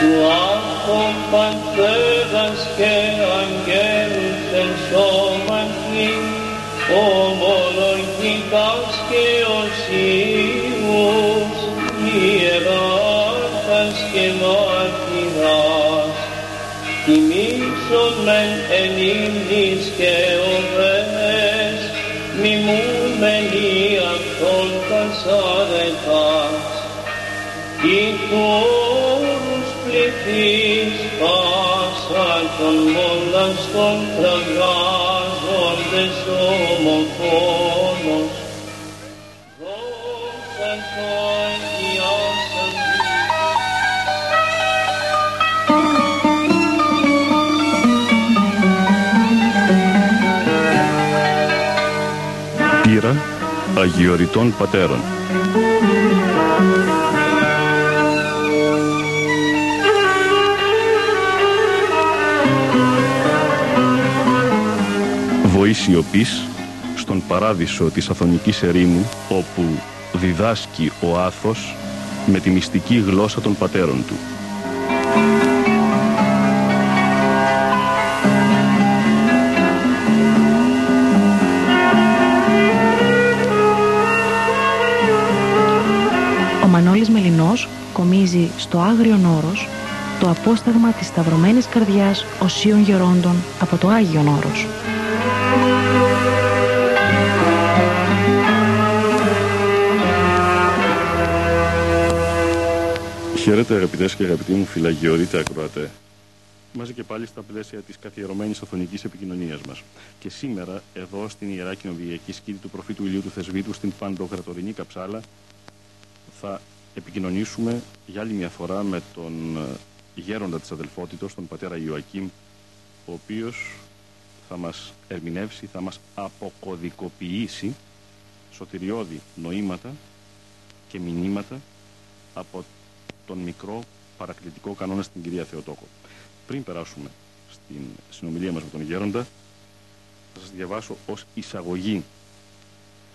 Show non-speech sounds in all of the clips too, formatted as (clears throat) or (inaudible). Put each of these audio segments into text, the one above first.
του Άρχον Πατέρας και Αγγέλους εν σώματι, ομολογητάς και οσίους, ιεράρχας και μάρτυρας, τιμήσον μεν εν ύμνης και μοναστών τραγάζοντες ομοφόνος, δόξα το αγιάσαν Πύρα Αγιοριτών Πατέρων. Βοή σιωπής στον παράδεισο της Αθωνικής ερήμου όπου διδάσκει ο Άθος με τη μυστική γλώσσα των πατέρων του. Ο Μανώλης Μελινός κομίζει στο Άγριον Όρος το απόσταγμα της Σταυρωμένης Καρδιάς Οσίων Γερόντων από το Άγιον Όρος. Χαίρετε αγαπητές και αγαπητοί μου φυλαγιορείτε ακροατέ. Μαζί και πάλι στα πλαίσια της καθιερωμένης αθωνικής επικοινωνίας μας. Και σήμερα, εδώ στην Ιερά Κοινοβιακή Σκήτη του Προφήτου Ηλίου του Θεσβήτου, στην Παντογρατορινή Καψάλα, θα επικοινωνήσουμε για άλλη μια φορά με τον ε, γέροντα της αδελφότητος, τον πατέρα Ιωακήμ, ο οποίος θα μας ερμηνεύσει, θα μας αποκωδικοποιήσει σωτηριώδη νοήματα και μηνύματα από τον μικρό παρακλητικό κανόνα στην κυρία Θεοτόκο. Πριν περάσουμε στην συνομιλία μας με τον Γέροντα, θα σας διαβάσω ως εισαγωγή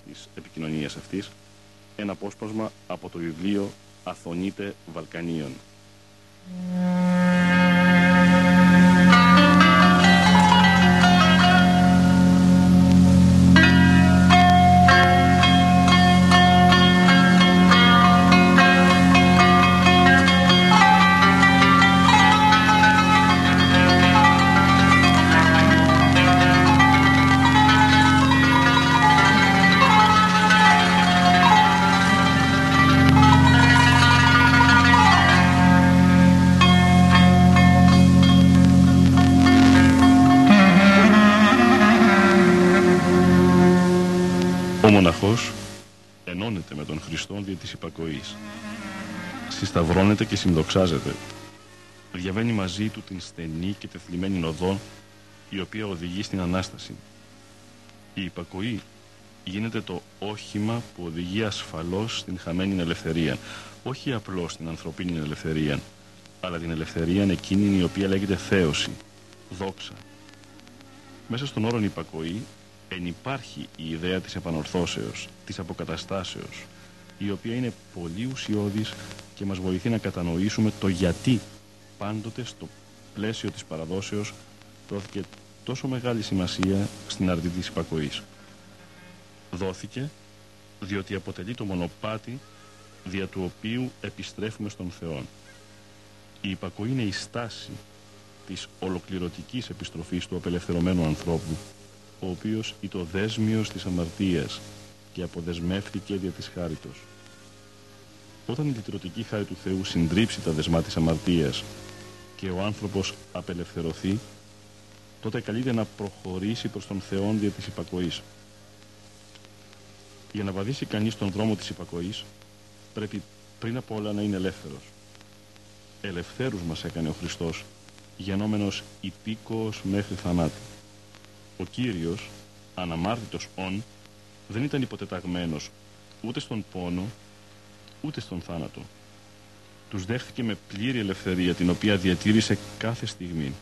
της επικοινωνίας αυτής ένα απόσπασμα από το βιβλίο «Αθωνείτε Βαλκανίων». Ενώνεται με τον Χριστόν δια της υπακοής. Συσταυρώνεται και συνδοξάζεται. Διαβαίνει μαζί του την στενή και τεθλιμμένη οδό η οποία οδηγεί στην Ανάσταση. Η υπακοή γίνεται το όχημα που οδηγεί ασφαλώς στην χαμένη ελευθερία. Όχι απλώς την ανθρωπίνη ελευθερία, αλλά την ελευθερία εκείνη η οποία λέγεται θέωση, δόξα. Μέσα στον όρο υπακοή ενυπάρχει η ιδέα της επανορθώσεως, της αποκαταστάσεως, η οποία είναι πολύ ουσιώδης και μας βοηθεί να κατανοήσουμε το γιατί πάντοτε στο πλαίσιο της παραδόσεως δόθηκε τόσο μεγάλη σημασία στην αρτή της υπακοής. Δόθηκε διότι αποτελεί το μονοπάτι δια του οποίου επιστρέφουμε στον Θεό. Η υπακοή είναι η στάση της ολοκληρωτικής επιστροφής του απελευθερωμένου ανθρώπου ο οποίος ήταν δέσμιος της αμαρτίας και αποδεσμεύτηκε δια της χάριτος. Όταν η λυτρωτική χάρη του Θεού συντρίψει τα δεσμά της αμαρτίας και ο άνθρωπος απελευθερωθεί, τότε καλείται να προχωρήσει προς τον Θεό δια της υπακοής. Για να βαδίσει κανείς τον δρόμο της υπακοής, πρέπει πριν απ' όλα να είναι ελεύθερος. Ελευθέρους μας έκανε ο Χριστός, γενόμενος υπήκοος μέχρι θανάτου. Ο Κύριος, αναμάρτητος ον, δεν ήταν υποτεταγμένος ούτε στον πόνο, ούτε στον θάνατο. Τους δέχθηκε με πλήρη ελευθερία, την οποία διατήρησε κάθε στιγμή.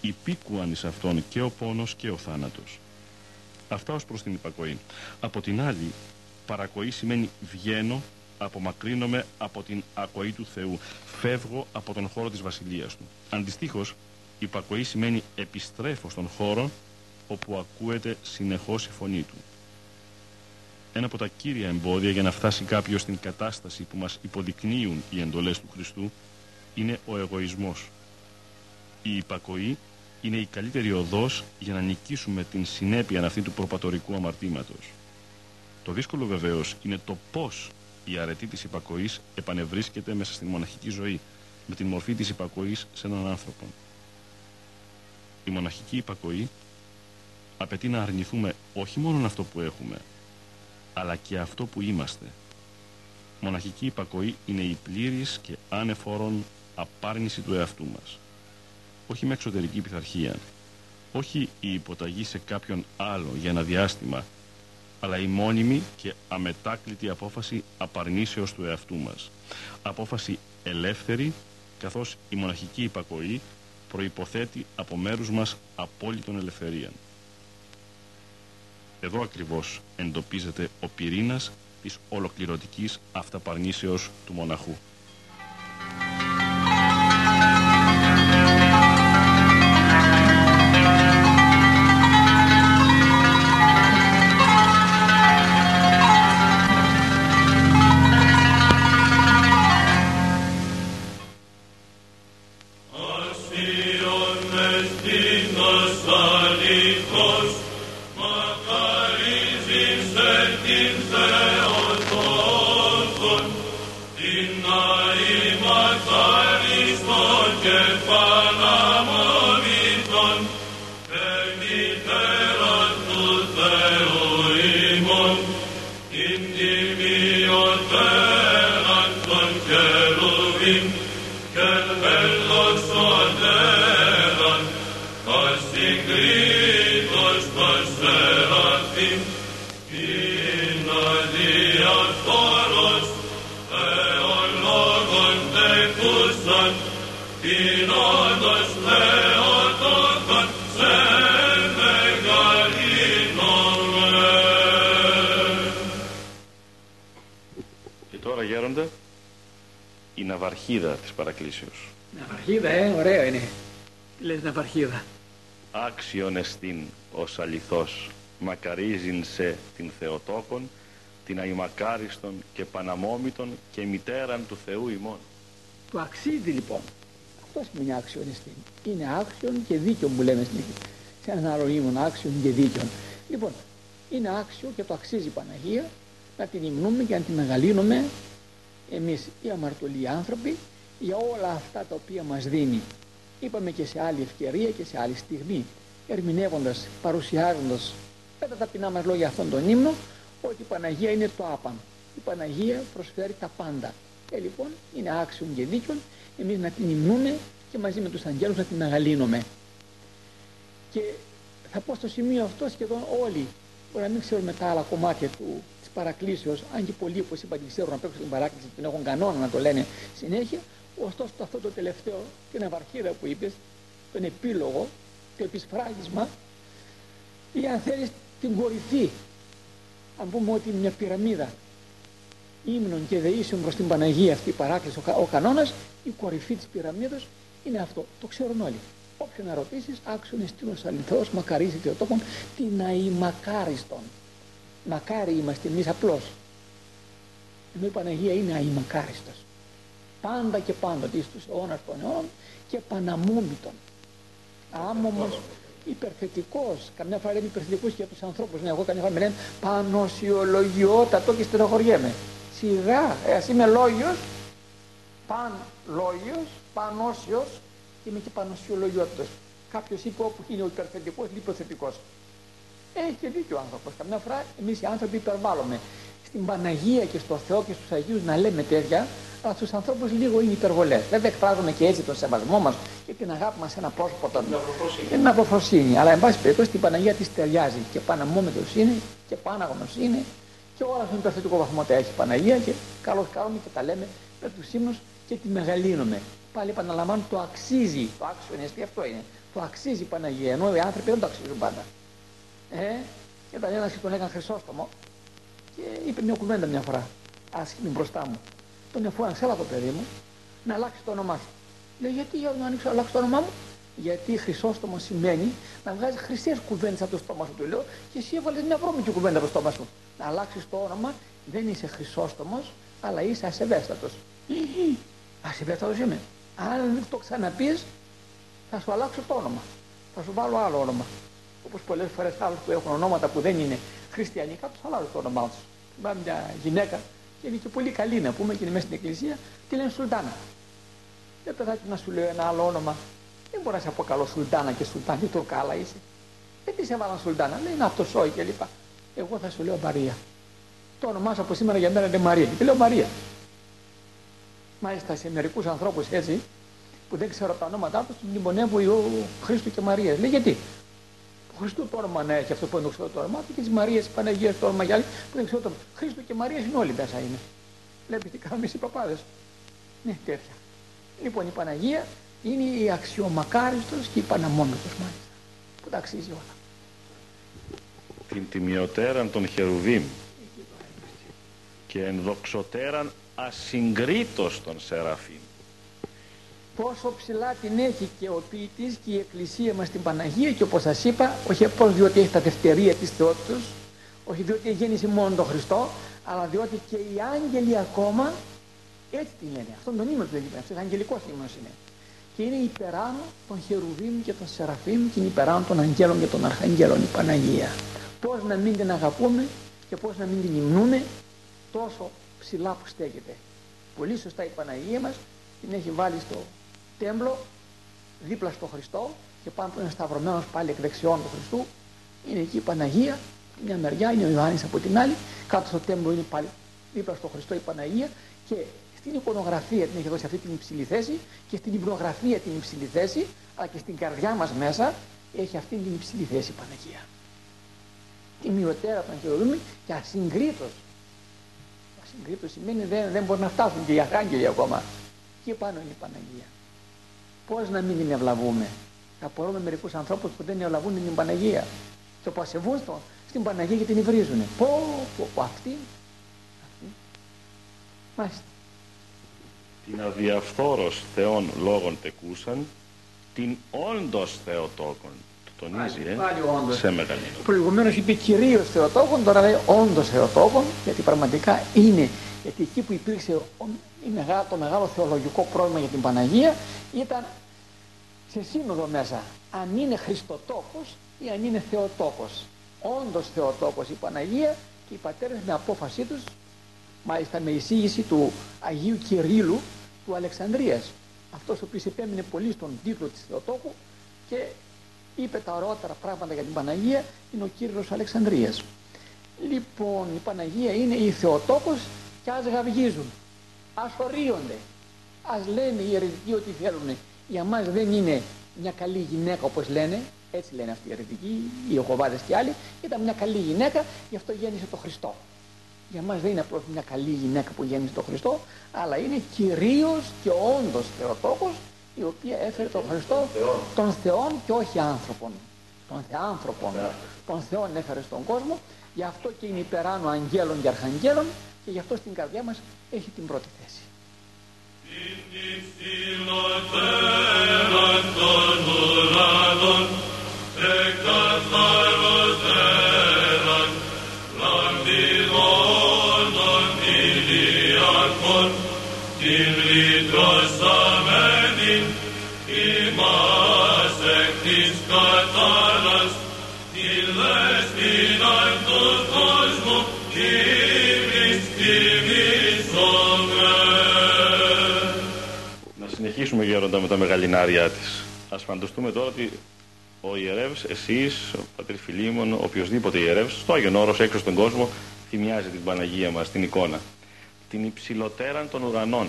Υπήκουαν εις αυτόν και ο πόνος και ο θάνατος. Αυτά ως προς την υπακοή. Από την άλλη, παρακοή σημαίνει βγαίνω απομακρύνομαι από την ακοή του Θεού. Φεύγω από τον χώρο της βασιλείας του. Αντιστοίχως, υπακοή σημαίνει επιστρέφω στον χώρο όπου ακούεται συνεχώς η φωνή του. Ένα από τα κύρια εμπόδια για να φτάσει κάποιος στην κατάσταση που μας υποδεικνύουν οι εντολές του Χριστού είναι ο εγωισμός. Η υπακοή είναι η καλύτερη οδός για να νικήσουμε την συνέπεια αυτή του προπατορικού αμαρτήματος. Το δύσκολο βεβαίως είναι το πώς η αρετή της υπακοής επανευρίσκεται μέσα στην μοναχική ζωή με την μορφή της υπακοής σε έναν άνθρωπο. Η μοναχική υπακοή απαιτεί να αρνηθούμε όχι μόνο αυτό που έχουμε, αλλά και αυτό που είμαστε. Μοναχική υπακοή είναι η πλήρης και άνεφορον απάρνηση του εαυτού μας. Όχι με εξωτερική πειθαρχία, όχι η υποταγή σε κάποιον άλλο για ένα διάστημα, αλλά η μόνιμη και αμετάκλητη απόφαση απαρνήσεως του εαυτού μας. Απόφαση ελεύθερη, καθώς η μοναχική υπακοή προϋποθέτει από μέρους μας απόλυτον ελευθερία. Εδώ ακριβώς εντοπίζεται ο πυρήνας της ολοκληρωτικής αυταπαρνήσεως του μοναχού. Τι λες ναυαρχίδα. Άξιον εστίν ως αληθώς, μακαρίζειν σε την Θεοτόκον, την αημακάριστον και παναμόμητον και μητέραν του Θεού ημών. Του αξίζει λοιπόν. Αυτό σημαίνει άξιον εστίν. Είναι άξιον και δίκαιο που λέμε στην σε έναν άλλο ήμουν άξιον και δίκαιο. Λοιπόν, είναι άξιο και το αξίζει η Παναγία να την υμνούμε και να την μεγαλύνουμε εμείς οι αμαρτωλοί άνθρωποι για όλα αυτά τα οποία μας δίνει. Είπαμε και σε άλλη ευκαιρία και σε άλλη στιγμή, ερμηνεύοντας, παρουσιάζοντας με τα ταπεινά μας λόγια αυτόν τον ύμνο, ότι η Παναγία είναι το άπαν. Η Παναγία προσφέρει τα πάντα. Ε, λοιπόν, είναι άξιον και δίκαιον εμείς να την υμνούμε και μαζί με τους αγγέλους να την μεγαλύνουμε. Και θα πω στο σημείο αυτό σχεδόν όλοι, μπορεί να μην ξέρουμε τα άλλα κομμάτια του, παρακλήσεως, αν και πολλοί όπως είπα την ξέρουν να παίξουν την παράκληση την έχουν κανόνα να το λένε συνέχεια, ωστόσο αυτό το τελευταίο, την αυαρχίδα που είπες, τον επίλογο, το επισφράγισμα, ή αν θέλεις την κορυφή, αν πούμε ότι είναι μια πυραμίδα ύμνων και δεήσεων προς την Παναγία αυτή η παράκληση, ο, ο κανόνας, η κορυφή της πυραμίδας είναι αυτό. Το ξέρουν όλοι. Όποιον να ρωτήσεις, άξιον εστίνος αληθό, μακαρίζει ο τόπον, την αημακάριστον. Μακάρι είμαστε εμείς απλώς. Ενώ η Παναγία είναι αημακάριστος. Πάντα και πάντα της τους αιώνας των αιώνων και παναμούμητον. Άμομος, υπερθετικός. Καμιά φορά λέμε υπερθετικός και για τους ανθρώπους. Ναι, εγώ καμιά φορά με λένε πανοσιολογιότατο και στενοχωριέμαι. Σιγά, ε, ας είμαι λόγιος, παν λόγιος, πανόσιος και είμαι και πανοσιολογιότατος. Κάποιος είπε όπου είναι ο υπερθετικός, λιποθετικός. Έχει και δίκιο ο άνθρωπος. Καμιά φορά εμείς οι άνθρωποι υπερβάλλουμε. Στην Παναγία και στο Θεό και στους Αγίους να λέμε τέτοια, αλλά στους ανθρώπους λίγο είναι υπερβολές. Βέβαια εκφράζουμε και έτσι τον σεβασμό μας και την αγάπη μας σε ένα πρόσωπο τον. Και την αποφροσύνη. Αλλά εν πάση περιπτώσει την Παναγία της ταιριάζει. Και παναμόμετρο είναι και πάναγωνο είναι και όλα στον υπερθετικό βαθμό τα έχει η Παναγία και καλώς κάνουμε και τα λέμε με τους ύμνους και τη μεγαλύνουμε. Πάλι επαναλαμβάνω το αξίζει. Το άξιο είναι αυτό είναι. Το αξίζει η Παναγία. Ενώ οι άνθρωποι δεν το αξίζουν πάντα. Ε, και ήταν ένας και τον έκανε Χρυσόστομο και είπε μια κουβέντα μια φορά. άσχημη μπροστά μου. Τον εφώναξε, έλα το παιδί μου, να αλλάξεις το όνομά σου. Λέει, γιατί για να ανοίξω, αλλάξω το όνομά μου. Γιατί χρυσόστομο σημαίνει να βγάζει χρυσέ κουβέντες από το στόμα σου, του λέω, και εσύ έβαλες μια βρώμικη κουβέντα από το στόμα σου. Να αλλάξεις το όνομα, δεν είσαι χρυσόστομος, αλλά είσαι ασεβέστατος. Ασεβέστατος είμαι. Αν δεν το ξαναπείς, θα σου αλλάξω το όνομα. Θα σου βάλω άλλο όνομα. Όπως πολλές φορές άλλους που έχουν ονόματα που δεν είναι χριστιανικά, τους αλλάζω το όνομά τους. Θυμάμαι μια γυναίκα και είναι και πολύ καλή να πούμε και είναι μέσα στην εκκλησία, τη λένε Σουλτάνα. Δεν παιδάκι να σου λέω ένα άλλο όνομα. Δεν μπορείς να σε αποκαλώ Σουλτάνα και Σουλτάνα, τι τουρκάλα είσαι. Δεν τη έβαλαν Σουλτάνα, λέει να αυτός σόι κλπ. Εγώ θα σου λέω Μαρία. Το όνομά σου από σήμερα για μένα είναι Μαρία. Και λέω Μαρία. Μάλιστα σε μερικούς ανθρώπους έτσι, που δεν ξέρω τα ονόματά τους, του μνημονεύω ο Χρήστος και Μαρία. Λέει γιατί; Ο Χριστού το όνομα να έχει αυτό που δεν ξέρω το όνομα του και τη Μαρία τη Παναγία το όνομα για άλλη που δεν ξέρω το όνομα. Χρήστο και Μαρία είναι όλοι μέσα είναι. Βλέπεις τι κάνουμε οι παπάδες. Ναι, τέτοια. Λοιπόν η Παναγία είναι η αξιομακάριστος και η Παναμόνητο μάλιστα. Που τα αξίζει όλα. Την τιμιωτέραν των Χερουβίμ και ενδοξωτέραν ασυγκρίτως των Σεραφείμ πόσο ψηλά την έχει και ο ποιητής και η Εκκλησία μας την Παναγία και όπως σας είπα, όχι απλώς διότι έχει τα δευτερία της Θεότητος, όχι διότι γέννησε μόνο τον Χριστό, αλλά διότι και οι άγγελοι ακόμα έτσι τη λένε. Αυτόν τον ύμνο του δεν είπε, αυτός αγγελικός ύμνος είναι. Και είναι υπεράνω των Χερουβίμ και των Σεραφείμ και είναι υπεράνω των Αγγέλων και των Αρχαγγέλων η Παναγία. Πώς να μην την αγαπούμε και πώς να μην την υμνούμε τόσο ψηλά που στέκεται. Πολύ σωστά η Παναγία μας την έχει βάλει στο τέμπλο δίπλα στο Χριστό και πάνω που είναι σταυρωμένος πάλι εκ δεξιών του Χριστού. Είναι εκεί η Παναγία μια μεριά είναι ο Ιωάννης από την άλλη. Κάτω στο τέμπλο είναι πάλι δίπλα στο Χριστό η Παναγία. Και στην εικονογραφία την έχει δώσει αυτή την υψηλή θέση και στην υπνογραφία την υψηλή θέση αλλά και στην καρδιά μας μέσα έχει αυτή την υψηλή θέση η Παναγία. Τη μειωτέρα των χειροδούμε και ασυγκρίτως. Ασυγκρίτως σημαίνει δεν, δεν μπορεί να φτάσουν και οι αρχάγγελοι ακόμα. Και πάνω είναι η Παναγία Πώς να μην την ευλαβούμε; Απορούμε μερικούς ανθρώπους που δεν ευλαβούν την Παναγία. Και που ασεβούν στο, στην Παναγία και την υβρίζουν. Πω, πω, πω, αυτή. αυτή. Μάλιστα. Την αδιαφθόρος θεών λόγων τεκούσαν, την όντως θεοτόκον. Το τονίζει, πάλι, ε, πάλι όντως. σε μεγαλύτερο. Προηγουμένως είπε κυρίως θεοτόκον, τώρα λέει όντως θεοτόκον, γιατί πραγματικά είναι. Γιατί εκεί που υπήρξε το μεγάλο θεολογικό πρόβλημα για την Παναγία ήταν σε σύνοδο μέσα αν είναι Χριστοτόκος ή αν είναι Θεοτόκος. Όντως Θεοτόκος η Παναγία και οι πατέρες με απόφασή τους μάλιστα με εισήγηση του Αγίου Κυρίλου του Αλεξανδρίας αυτός ο οποίος επέμεινε πολύ στον τίτλο της Θεοτόκου και είπε τα ωραιότερα πράγματα για την Παναγία είναι ο Κύριος Αλεξανδρίας. Λοιπόν η Παναγία είναι η Θεοτόκος και ας γαυγίζουν ας ορίονται. Ας λένε οι αιρετικοί ό,τι θέλουν. Για μας δεν είναι μια καλή γυναίκα όπως λένε, έτσι λένε αυτοί οι αιρετικοί, οι Ιεχωβάδες και άλλοι, ήταν μια καλή γυναίκα, γι' αυτό γέννησε το Χριστό. Για μας δεν είναι απλώς μια καλή γυναίκα που γέννησε το Χριστό, αλλά είναι κυρίως και όντως Θεοτόκος, η οποία έφερε τον Χριστό των Θεών και όχι άνθρωπων. Των Θεάνθρωπων. Των Θεών έφερε στον κόσμο, γι' αυτό και είναι υπεράνω αγγέλων και αρχαγγέλων και γι' αυτό στην καρδιά μας έχει την πρώτη θέση. την λυτρωσαμένη ημάς εκ της κατάλας την δεσποινάν του κόσμου να συνεχίσουμε γέροντα με τα μεγαλινάρια της. Ας φανταστούμε τώρα ότι ο ιερεύς, εσείς, ο πατήρ Φιλίμων, οποιοδήποτε ιερεύς, στο Άγιον Όρος έξω στον κόσμο, θυμιάζει την Παναγία μας, την εικόνα. Την υψηλοτέραν των ουρανών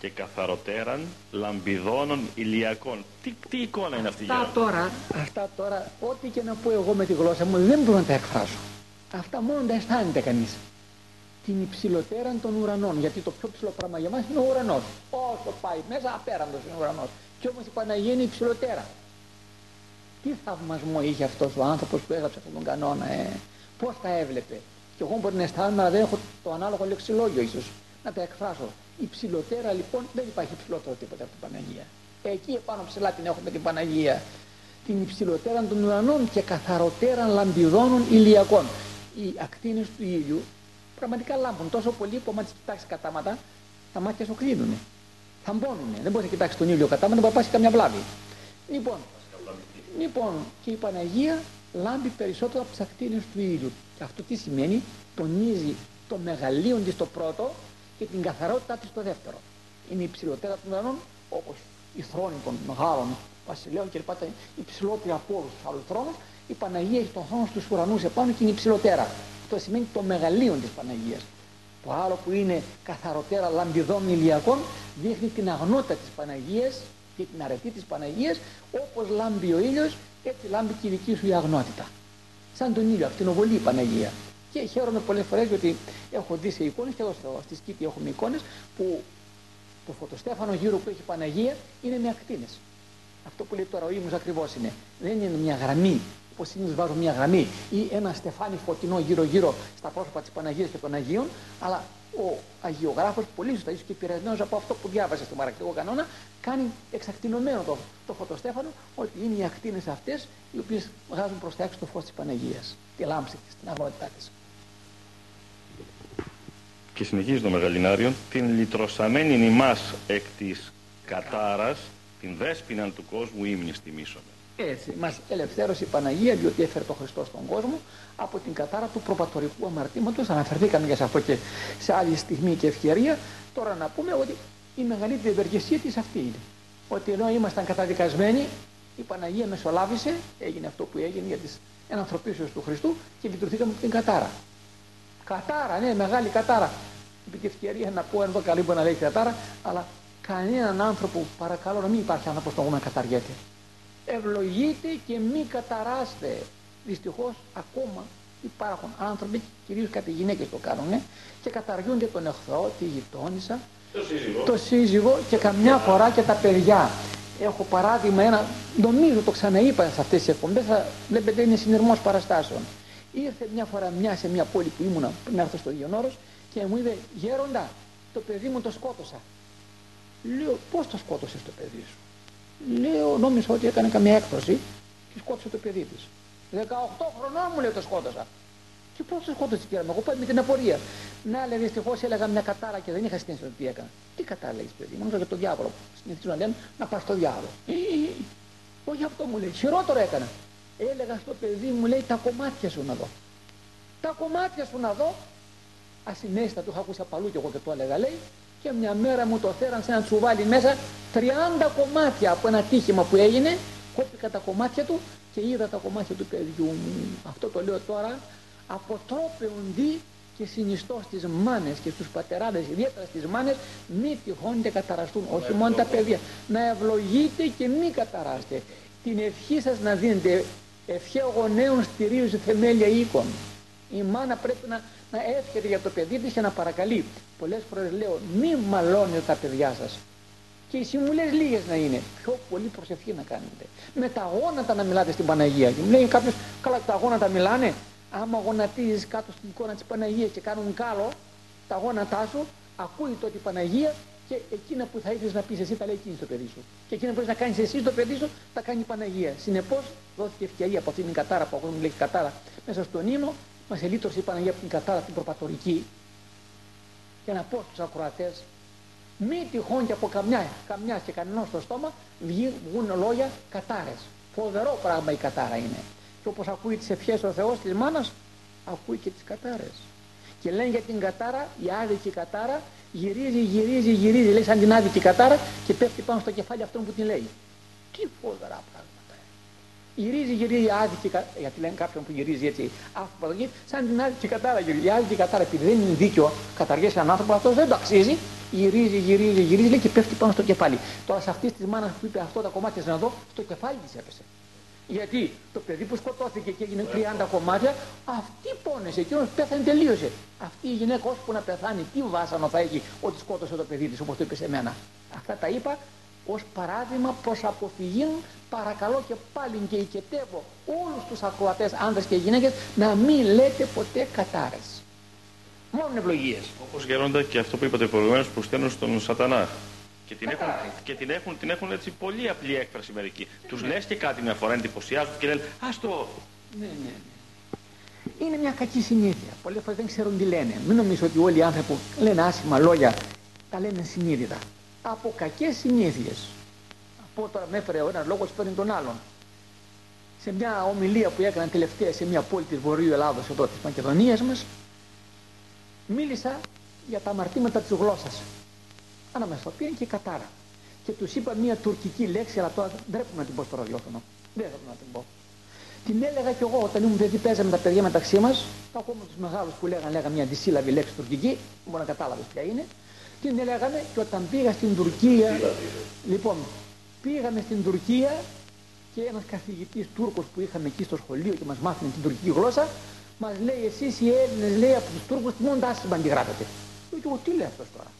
και καθαροτέραν λαμπιδώνων ηλιακών. Τι, τι εικόνα είναι αυτή αυτά τώρα, αυτά τώρα, ό,τι και να πω εγώ με τη γλώσσα μου δεν μπορώ να τα εκφράσω. Αυτά μόνο τα αισθάνεται κανείς. Την υψηλοτέραν των ουρανών, γιατί το πιο ψηλό πράγμα για μας είναι ο ουρανός. Όσο πάει μέσα, απέραντος είναι ο ουρανός. Και όμως η Παναγία είναι υψηλοτέρα. Τι θαυμασμό είχε αυτός ο άνθρωπος που έγραψε αυτόν τον κανόνα, ε; Πώς τα έβλεπε; Και εγώ μπορεί να αισθάνομαι, αλλά δεν έχω το ανάλογο λεξιλόγιο ίσως να τα εκφράσω. Η ψηλότερα λοιπόν δεν υπάρχει ψηλότερο τίποτα από την Παναγία. Εκεί επάνω ψηλά την έχουμε την Παναγία. Την υψηλότερα των ουρανών και καθαροτέρα λαμπιδόνων ηλιακών. Οι ακτίνες του ήλιου πραγματικά λάμπουν τόσο πολύ που άμα τις κοιτάξεις κατάματα, τα μάτια σου κλείνουν. Θα μπώνουν. Δεν μπορείς να κοιτάξεις τον ήλιο κατάματα, να πάσει καμιά βλάβη. Λοιπόν, λοιπόν, και η Παναγία λάμπει περισσότερο από τις ακτίνες του ήλιου. Και αυτό τι σημαίνει, τονίζει το μεγαλείο της το πρώτο και την καθαρότητά της το δεύτερο. Είναι η υψηλότερα των ουρανών, όπως η θρόνη των μεγάλων βασιλέων και λοιπά, η υψηλότερη από όλους τους άλλους θρόνους. Η Παναγία έχει τον θρόνο στους ουρανούς επάνω και είναι υψηλότερα. Αυτό σημαίνει το μεγαλείο της Παναγίας. Το άλλο που είναι καθαροτέρα λαμπιδών ηλιακών δείχνει την αγνότητα της Παναγίας και την αρετή της Παναγίας όπως λάμπει ο ήλιος έτσι λάμπει και η δική σου η αγνότητα. Σαν τον ήλιο, ακτινοβολεί η Παναγία. Και χαίρομαι πολλές φορές γιατί έχω δει σε εικόνες και εδώ στη Σκήτη έχουμε εικόνες που το φωτοστέφανο γύρω που έχει η Παναγία είναι με ακτίνες. Αυτό που λέει τώρα ο ήμους ακριβώς είναι. Δεν είναι μια γραμμή όπως συνήθως βάζω μια γραμμή ή ένα στεφάνι φωτεινό γύρω-γύρω στα πρόσωπα της Παναγίας και των Αγίων, αλλά ο Αγιογράφος, πολύ σωστά, ίσως και πειρασμένος από αυτό που διάβασε στο μαρακτικό κανόνα, κάνει εξακτηνωμένο το, το φωτοστέφανο ότι είναι οι ακτίνες αυτές οι οποίες βγάζουν προς τα έξω το φως της Παναγίας, τη λάμψη της, την αγνότητά της. Και συνεχίζει το Μεγαλινάριο, την λυτρωσαμένη νημάς εκ της κατάρας, την δέσποινα του κόσμου ύμνης τιμήσομαι. Έτσι, μας ελευθέρωσε η Παναγία, διότι έφερε τον Χριστό στον κόσμο από την κατάρα του προπατορικού αμαρτήματος. Αναφερθήκαμε και σε αυτό και σε άλλη στιγμή και ευκαιρία. Τώρα να πούμε ότι η μεγαλύτερη ευεργεσία της αυτή είναι. Ότι ενώ ήμασταν καταδικασμένοι, η Παναγία μεσολάβησε, έγινε αυτό που έγινε για τις ενανθρωπίσεω του Χριστού και λειτουργήκαμε από την κατάρα. Κατάρα, ναι, μεγάλη κατάρα. Επί τη ευκαιρία να πω εδώ καλή να λέει κατάρα, αλλά κανέναν άνθρωπο, παρακαλώ να μην υπάρχει άνθρωπος στον να καταργέται ευλογείτε και μη καταράστε. Δυστυχώς ακόμα υπάρχουν άνθρωποι, κυρίως κάτι γυναίκες το κάνουν, και καταργούνται τον εχθρό, τη γειτόνισσα, το σύζυγο. το σύζυγο και καμιά φορά και τα παιδιά. Έχω παράδειγμα ένα, νομίζω το ξαναείπα σε αυτές τις εκπομπές, θα βλέπετε είναι συνειρμός παραστάσεων. Ήρθε μια φορά μια σε μια πόλη που ήμουνα πριν έρθω στο Όρος και μου είπε «Γέροντα, το παιδί μου το σκότωσα». Λέω «Πώς το σκότωσες το παιδί σου» Λέω, νόμιζα ότι έκανε καμία έκφραση και σκότωσε το παιδί τη. 18 χρονών μου λέει το σκότωσα. Και πώ το σκότωσε κύριε μου, εγώ πάω με την απορία. Να λέει δυστυχώ έλεγα μια κατάρα και δεν είχα συνέντευξη τι έκανα. Τι κατάρα λέει παιδί, μόνο για τον διάβολο. Συνηθίζω να λένε να πα στο διάβολο. Όχι αυτό μου λέει, χειρότερο έκανα. Έλεγα στο παιδί μου λέει τα κομμάτια σου να δω. Τα κομμάτια σου να δω. Ασυνέστα του είχα ακούσει απαλού και εγώ και το έλεγα λέει και μια μέρα μου το φέραν σε ένα τσουβάλι μέσα 30 κομμάτια από ένα τύχημα που έγινε κόπηκα τα κομμάτια του και είδα τα κομμάτια του παιδιού μου. Αυτό το λέω τώρα αποτρόπαιον και συνιστώ στις μάνες και στους πατεράδες ιδιαίτερα στις μάνες μη τυχόν και καταραστούν. Όχι μόνο τα παιδιά. Να ευλογείτε και μη καταράστε. Την ευχή σας να δίνετε ευχαίο γονέων στηρίζει θεμέλια οίκων. Η μάνα πρέπει να, να εύχεται για το παιδί της και να παρακαλεί. Πολλές φορές λέω μη μαλώνετε τα παιδιά σας. Και οι συμβουλές λίγες να είναι. Πιο πολύ προσευχή να κάνετε. Με τα γόνατα να μιλάτε στην Παναγία. Και μου λέει κάποιος, καλά τα γόνατα μιλάνε. Άμα γονατίζεις κάτω στην εικόνα της Παναγίας και κάνουν κάλο, τα γόνατά σου, ακούει τότε η Παναγία και εκείνα που θα ήθελες να πεις εσύ τα λέει εκείνη στο παιδί σου. Και εκείνα που πρέπει να κάνεις εσύ στο παιδί σου τα κάνει η Παναγία. Συνεπώς δόθηκε ευκαιρία από αυτήν την κατάρα που ακούγεται λέει κατάρα μέσα στον ήμο μας ελίτρωσε η Παναγία από την κατάρα την προπατορική και να πω στους ακροατές μη τυχόν και από καμιά, καμιάς και κανένα στο στόμα βγουν λόγια κατάρες. Φοβερό πράγμα η κατάρα είναι. Και όπως ακούει τις ευχές ο Θεός της μάνας, ακούει και τις κατάρες. Και λένε για την κατάρα, η άδικη κατάρα γυρίζει, γυρίζει, γυρίζει, λέει σαν την άδικη κατάρα και πέφτει πάνω στο κεφάλι αυτόν που την λέει. Τι φοβερά πράγματα. Γυρίζει, γυρίζει άδικη, γιατί λένε κάποιον που γυρίζει έτσι άφοπα σαν την άδικη κατάρα γυρίζει. Η άδικη κατάρα, επειδή δεν είναι δίκαιο καταργήσει έναν άνθρωπο, αυτός δεν το αξίζει. Γυρίζει, γυρίζει, γυρίζει λέει, και πέφτει πάνω στο κεφάλι. Τώρα σε αυτής της μάνας που είπε αυτό τα κομμάτια να δω, στο κεφάλι της έπεσε. Γιατί το παιδί που σκοτώθηκε και έγινε 30 κομμάτια, αυτή πόνεσε, εκείνος πέθανε, τελείωσε. Αυτή η γυναίκα ώσπου να πεθάνει, τι βάσανο θα έχει ότι σκότωσε το παιδί της, όπως το είπε σε μένα. Αυτά τα είπα ως παράδειγμα προς αποφυγή παρακαλώ και πάλι και οικετεύω όλους τους ακροατές άνδρες και γυναίκες να μην λέτε ποτέ κατάρες. Μόνο ευλογίες. Όπως γέροντα και αυτό που είπατε προηγουμένως που στέλνουν στον Σατανά. Και την έχουν, και την έχουν, την έχουν έτσι πολύ απλή έκφραση μερικοί. Τους λες και κάτι μια φορά, εντυπωσιάζουν και λένε Άστο, Ναι, ναι, ναι. Είναι μια κακή συνήθεια. Πολλές φορές δεν ξέρουν τι λένε. Μην νομίζω ότι όλοι οι άνθρωποι που λένε άσχημα λόγια τα λένε συνείδητα. Από κακές συνήθειες. Από τώρα με έφερε ο ένας λόγος παίρνει τον άλλον. Σε μια ομιλία που έκανα τελευταία σε μια πόλη της Βορείου Ελλάδος εδώ της Μακεδονίας μας, μίλησα για τα αμαρτήματα της γλώσσας. Ανάμεσα στο οποίο είναι και η κατάρα. Και τους είπα μια τουρκική λέξη, αλλά τώρα δεν πρέπει να την πω στο ραδιόφωνο. Δεν θέλω να την πω. Την έλεγα κι εγώ όταν ήμουν παιδί, παίζαμε τα παιδιά μεταξύ μας. Τα ακόμα τους μεγάλους που λέγανε, λέγανε μια δυσύλλαβη λέξη τουρκική, μπορεί να κατάλαβες ποια είναι. Την έλεγαμε και όταν πήγα στην Τουρκία. Λοιπόν, πήγαμε στην Τουρκία και ένας καθηγητής Τούρκος που είχαμε εκεί στο σχολείο και μας μάθαινε την τουρκική γλώσσα, μας λέει: Εσείς οι Έλληνες, λέει από τους Τούρκους, μόνο τα άσχημα αντιγράφετε. Λέω και εγώ τι λέει αυτός τώρα.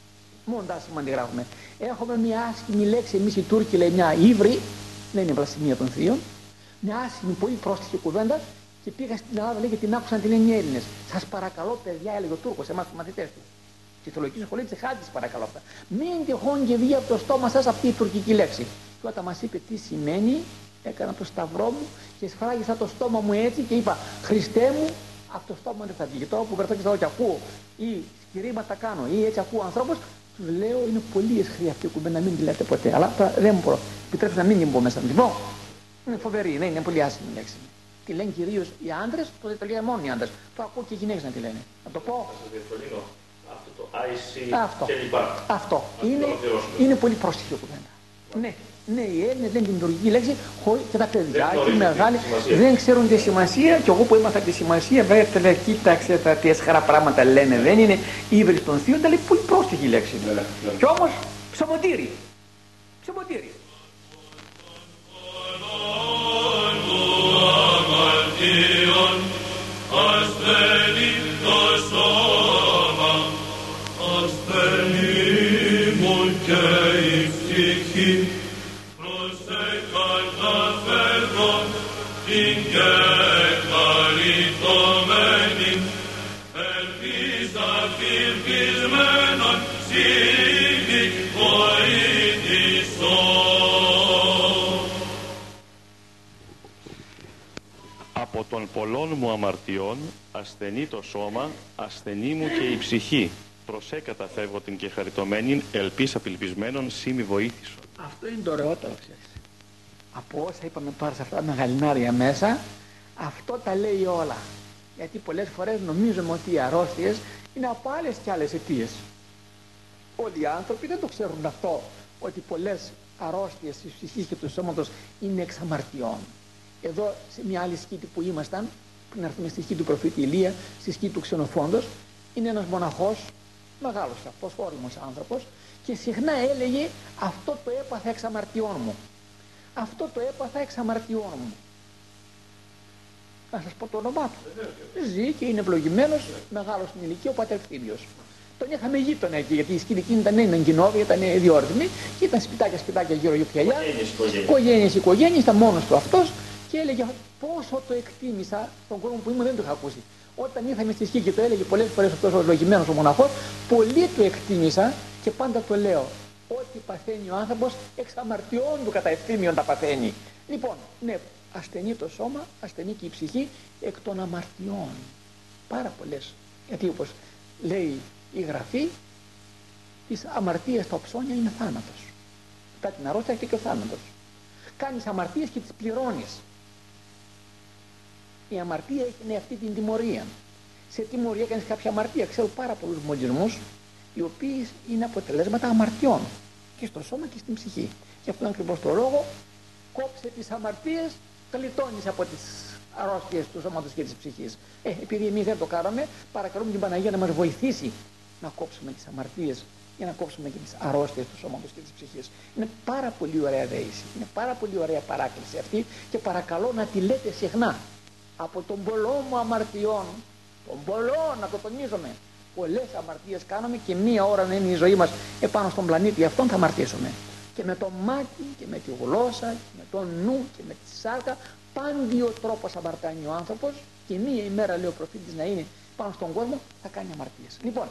Μόνο τα άσχημα αντιγράφουμε. Έχουμε μια άσχημη λέξη, εμείς οι Τούρκοι λέει μια ύβρη, δεν είναι βλασιμία των θείων, μια άσχημη πολύ πρόστιχη κουβέντα και πήγα στην Ελλάδα λέει, και την άκουσαν τι λένε οι Έλληνες. Σας παρακαλώ, παιδιά, έλεγε ο Τούρκος, εμάς τους μαθητές του. Στη θεολογική σχολή τη Χάτη, παρακαλώ αυτά. Μην τυχόν και βγει από το στόμα σας αυτή η τουρκική λέξη. Και όταν μας είπε τι σημαίνει, έκανα το σταυρό μου και σφράγισα το στόμα μου έτσι και είπα Χριστέ μου, από το στόμα δεν θα βγει. Και τώρα που βρεθώ και εδώ και ακούω ή σκηρύματα κάνω ή έτσι ακούω ανθρώπους, τους λέω είναι πολύ εσχρή αυτή η κουβέντα, μην τη λέτε ποτέ. Αλλά τώρα δεν μου προ. Επιτρέψτε να μην την πω μέσα να την πω. Είναι φοβερή, δεν είναι πολύ άσχημη λέξη. Τη λένε κυρίως οι άντρες, το δεν το λένε μόνο οι άντρες. Το ακούω και οι γυναίκες να τη λένε. Να το πω. Αυτό το IC Αυτό. κλπ. Αυτό. Να Είναι, το ολοκληρώσουμε. είναι πολύ πρόσχη κουβέντα. Ναι. Ναι, οι Έλληνε λένε την τουρκική λέξη χωρί και τα παιδιά Δεν και οι γνωρίζουν μεγάλοι τη σημασία. δεν ξέρουν τη σημασία. Και εγώ που έμαθα τη σημασία, βέβαια, κοίταξε τα τι εσχρά πράγματα λένε. Δεν είναι ύβρις των θείων, τα λέει πολύ πρόστιχη λέξη. Ναι, ναι. Και όμως ψωμοτήρι. Ψωμοτήρι. αμαρτίων ασθενή το σώμα Από των πολλών μου αμαρτιών ασθενεί το σώμα, ασθενή μου και η ψυχή. Προσέ καταφεύγω την και χαριτωμένη, ελπίς απελπισμένων, σήμη βοήθησον. Αυτό είναι το ωραιότερο, ξέρεις. Από όσα είπαμε τώρα σε αυτά τα μεγαλινάρια μέσα, αυτό τα λέει όλα. Γιατί πολλές φορές νομίζουμε ότι οι αρρώστιες είναι από άλλες και άλλες αιτίες. Όλοι οι άνθρωποι δεν το ξέρουν αυτό, ότι πολλές αρρώστιες της ψυχής και του σώματος είναι εξ αμαρτιών. Εδώ σε μια άλλη σκήτη που ήμασταν, πριν έρθουμε στη σκήτη του προφήτη Ηλία, στη σκήτη του ξενοφόντος, είναι ένας μοναχός, μεγάλος αυτός, όριμος άνθρωπος, και συχνά έλεγε αυτό το έπαθα εξ αμαρτιών μου. Αυτό το έπαθα εξ αμαρτιών μου. Να σας πω το όνομά του. Ζει και είναι ευλογημένος, μεγάλος στην ηλικία, ο πατέρ Κτήλιος. Τον είχαμε γείτονα εκεί, γιατί η σκηνή εκείνη ήταν είναι εγκυνόβια, ήταν διόρθυμη και ήταν σπιτάκια σπιτάκια γύρω γύρω πιαλιά. Οικογένειες, οικογένειες. Οικογένειες, οικογένειες, ήταν μόνος του αυτός και έλεγε πόσο το εκτίμησα τον κόσμο που ήμουν δεν το είχα ακούσει. Όταν ήρθαμε στη σκή και το έλεγε πολλές φορές αυτός ο ευλογημένος ο μοναχός, πολύ το εκτίμησα και πάντα το λέω. Ό,τι παθαίνει ο άνθρωπος εξ αμαρτιών του κατά ευθύμιον τα παθαίνει. Λοιπόν, ναι, ασθενεί το σώμα, ασθενεί και η ψυχή εκ των αμαρτιών. Πάρα πολλές. Γιατί όπως λέει η Γραφή, της αμαρτίας στα ψώνια είναι θάνατος. Μετά την αρρώστια έρχεται και ο θάνατος. Κάνεις αμαρτίες και τις πληρώνεις. Η αμαρτία έχει αυτή την τιμωρία. Σε τιμωρία κάνεις κάποια αμαρτία. Ξέρω πάρα πολλούς μολυσμούς οι οποίοι είναι αποτελέσματα αμαρτιών και στο σώμα και στην ψυχή. Γι' αυτό ακριβώς το λόγο κόψε τις αμαρτίες, γλιτώνεις από τις αρρώστιες του σώματος και της ψυχής. Ε, επειδή εμείς δεν το κάναμε, παρακαλούμε την Παναγία να μας βοηθήσει να κόψουμε τις αμαρτίες για να κόψουμε και τις αρρώστιες του σώματος και της ψυχής. Είναι πάρα πολύ ωραία δέηση. Είναι πάρα πολύ ωραία παράκληση αυτή και παρακαλώ να τη λέτε συχνά. Από τον πολλό μου αμαρτιών, τον πολλό να το τονίζουμε, πολλές αμαρτίες κάνουμε και μία ώρα να είναι η ζωή μας επάνω στον πλανήτη αυτόν θα αμαρτήσουμε. Και με το μάτι και με τη γλώσσα και με το νου και με τη σάρκα πάντιο τρόπος αμαρτάνει ο άνθρωπος και μία ημέρα λέει ο προφήτης να είναι πάνω στον κόσμο θα κάνει αμαρτίες. Λοιπόν,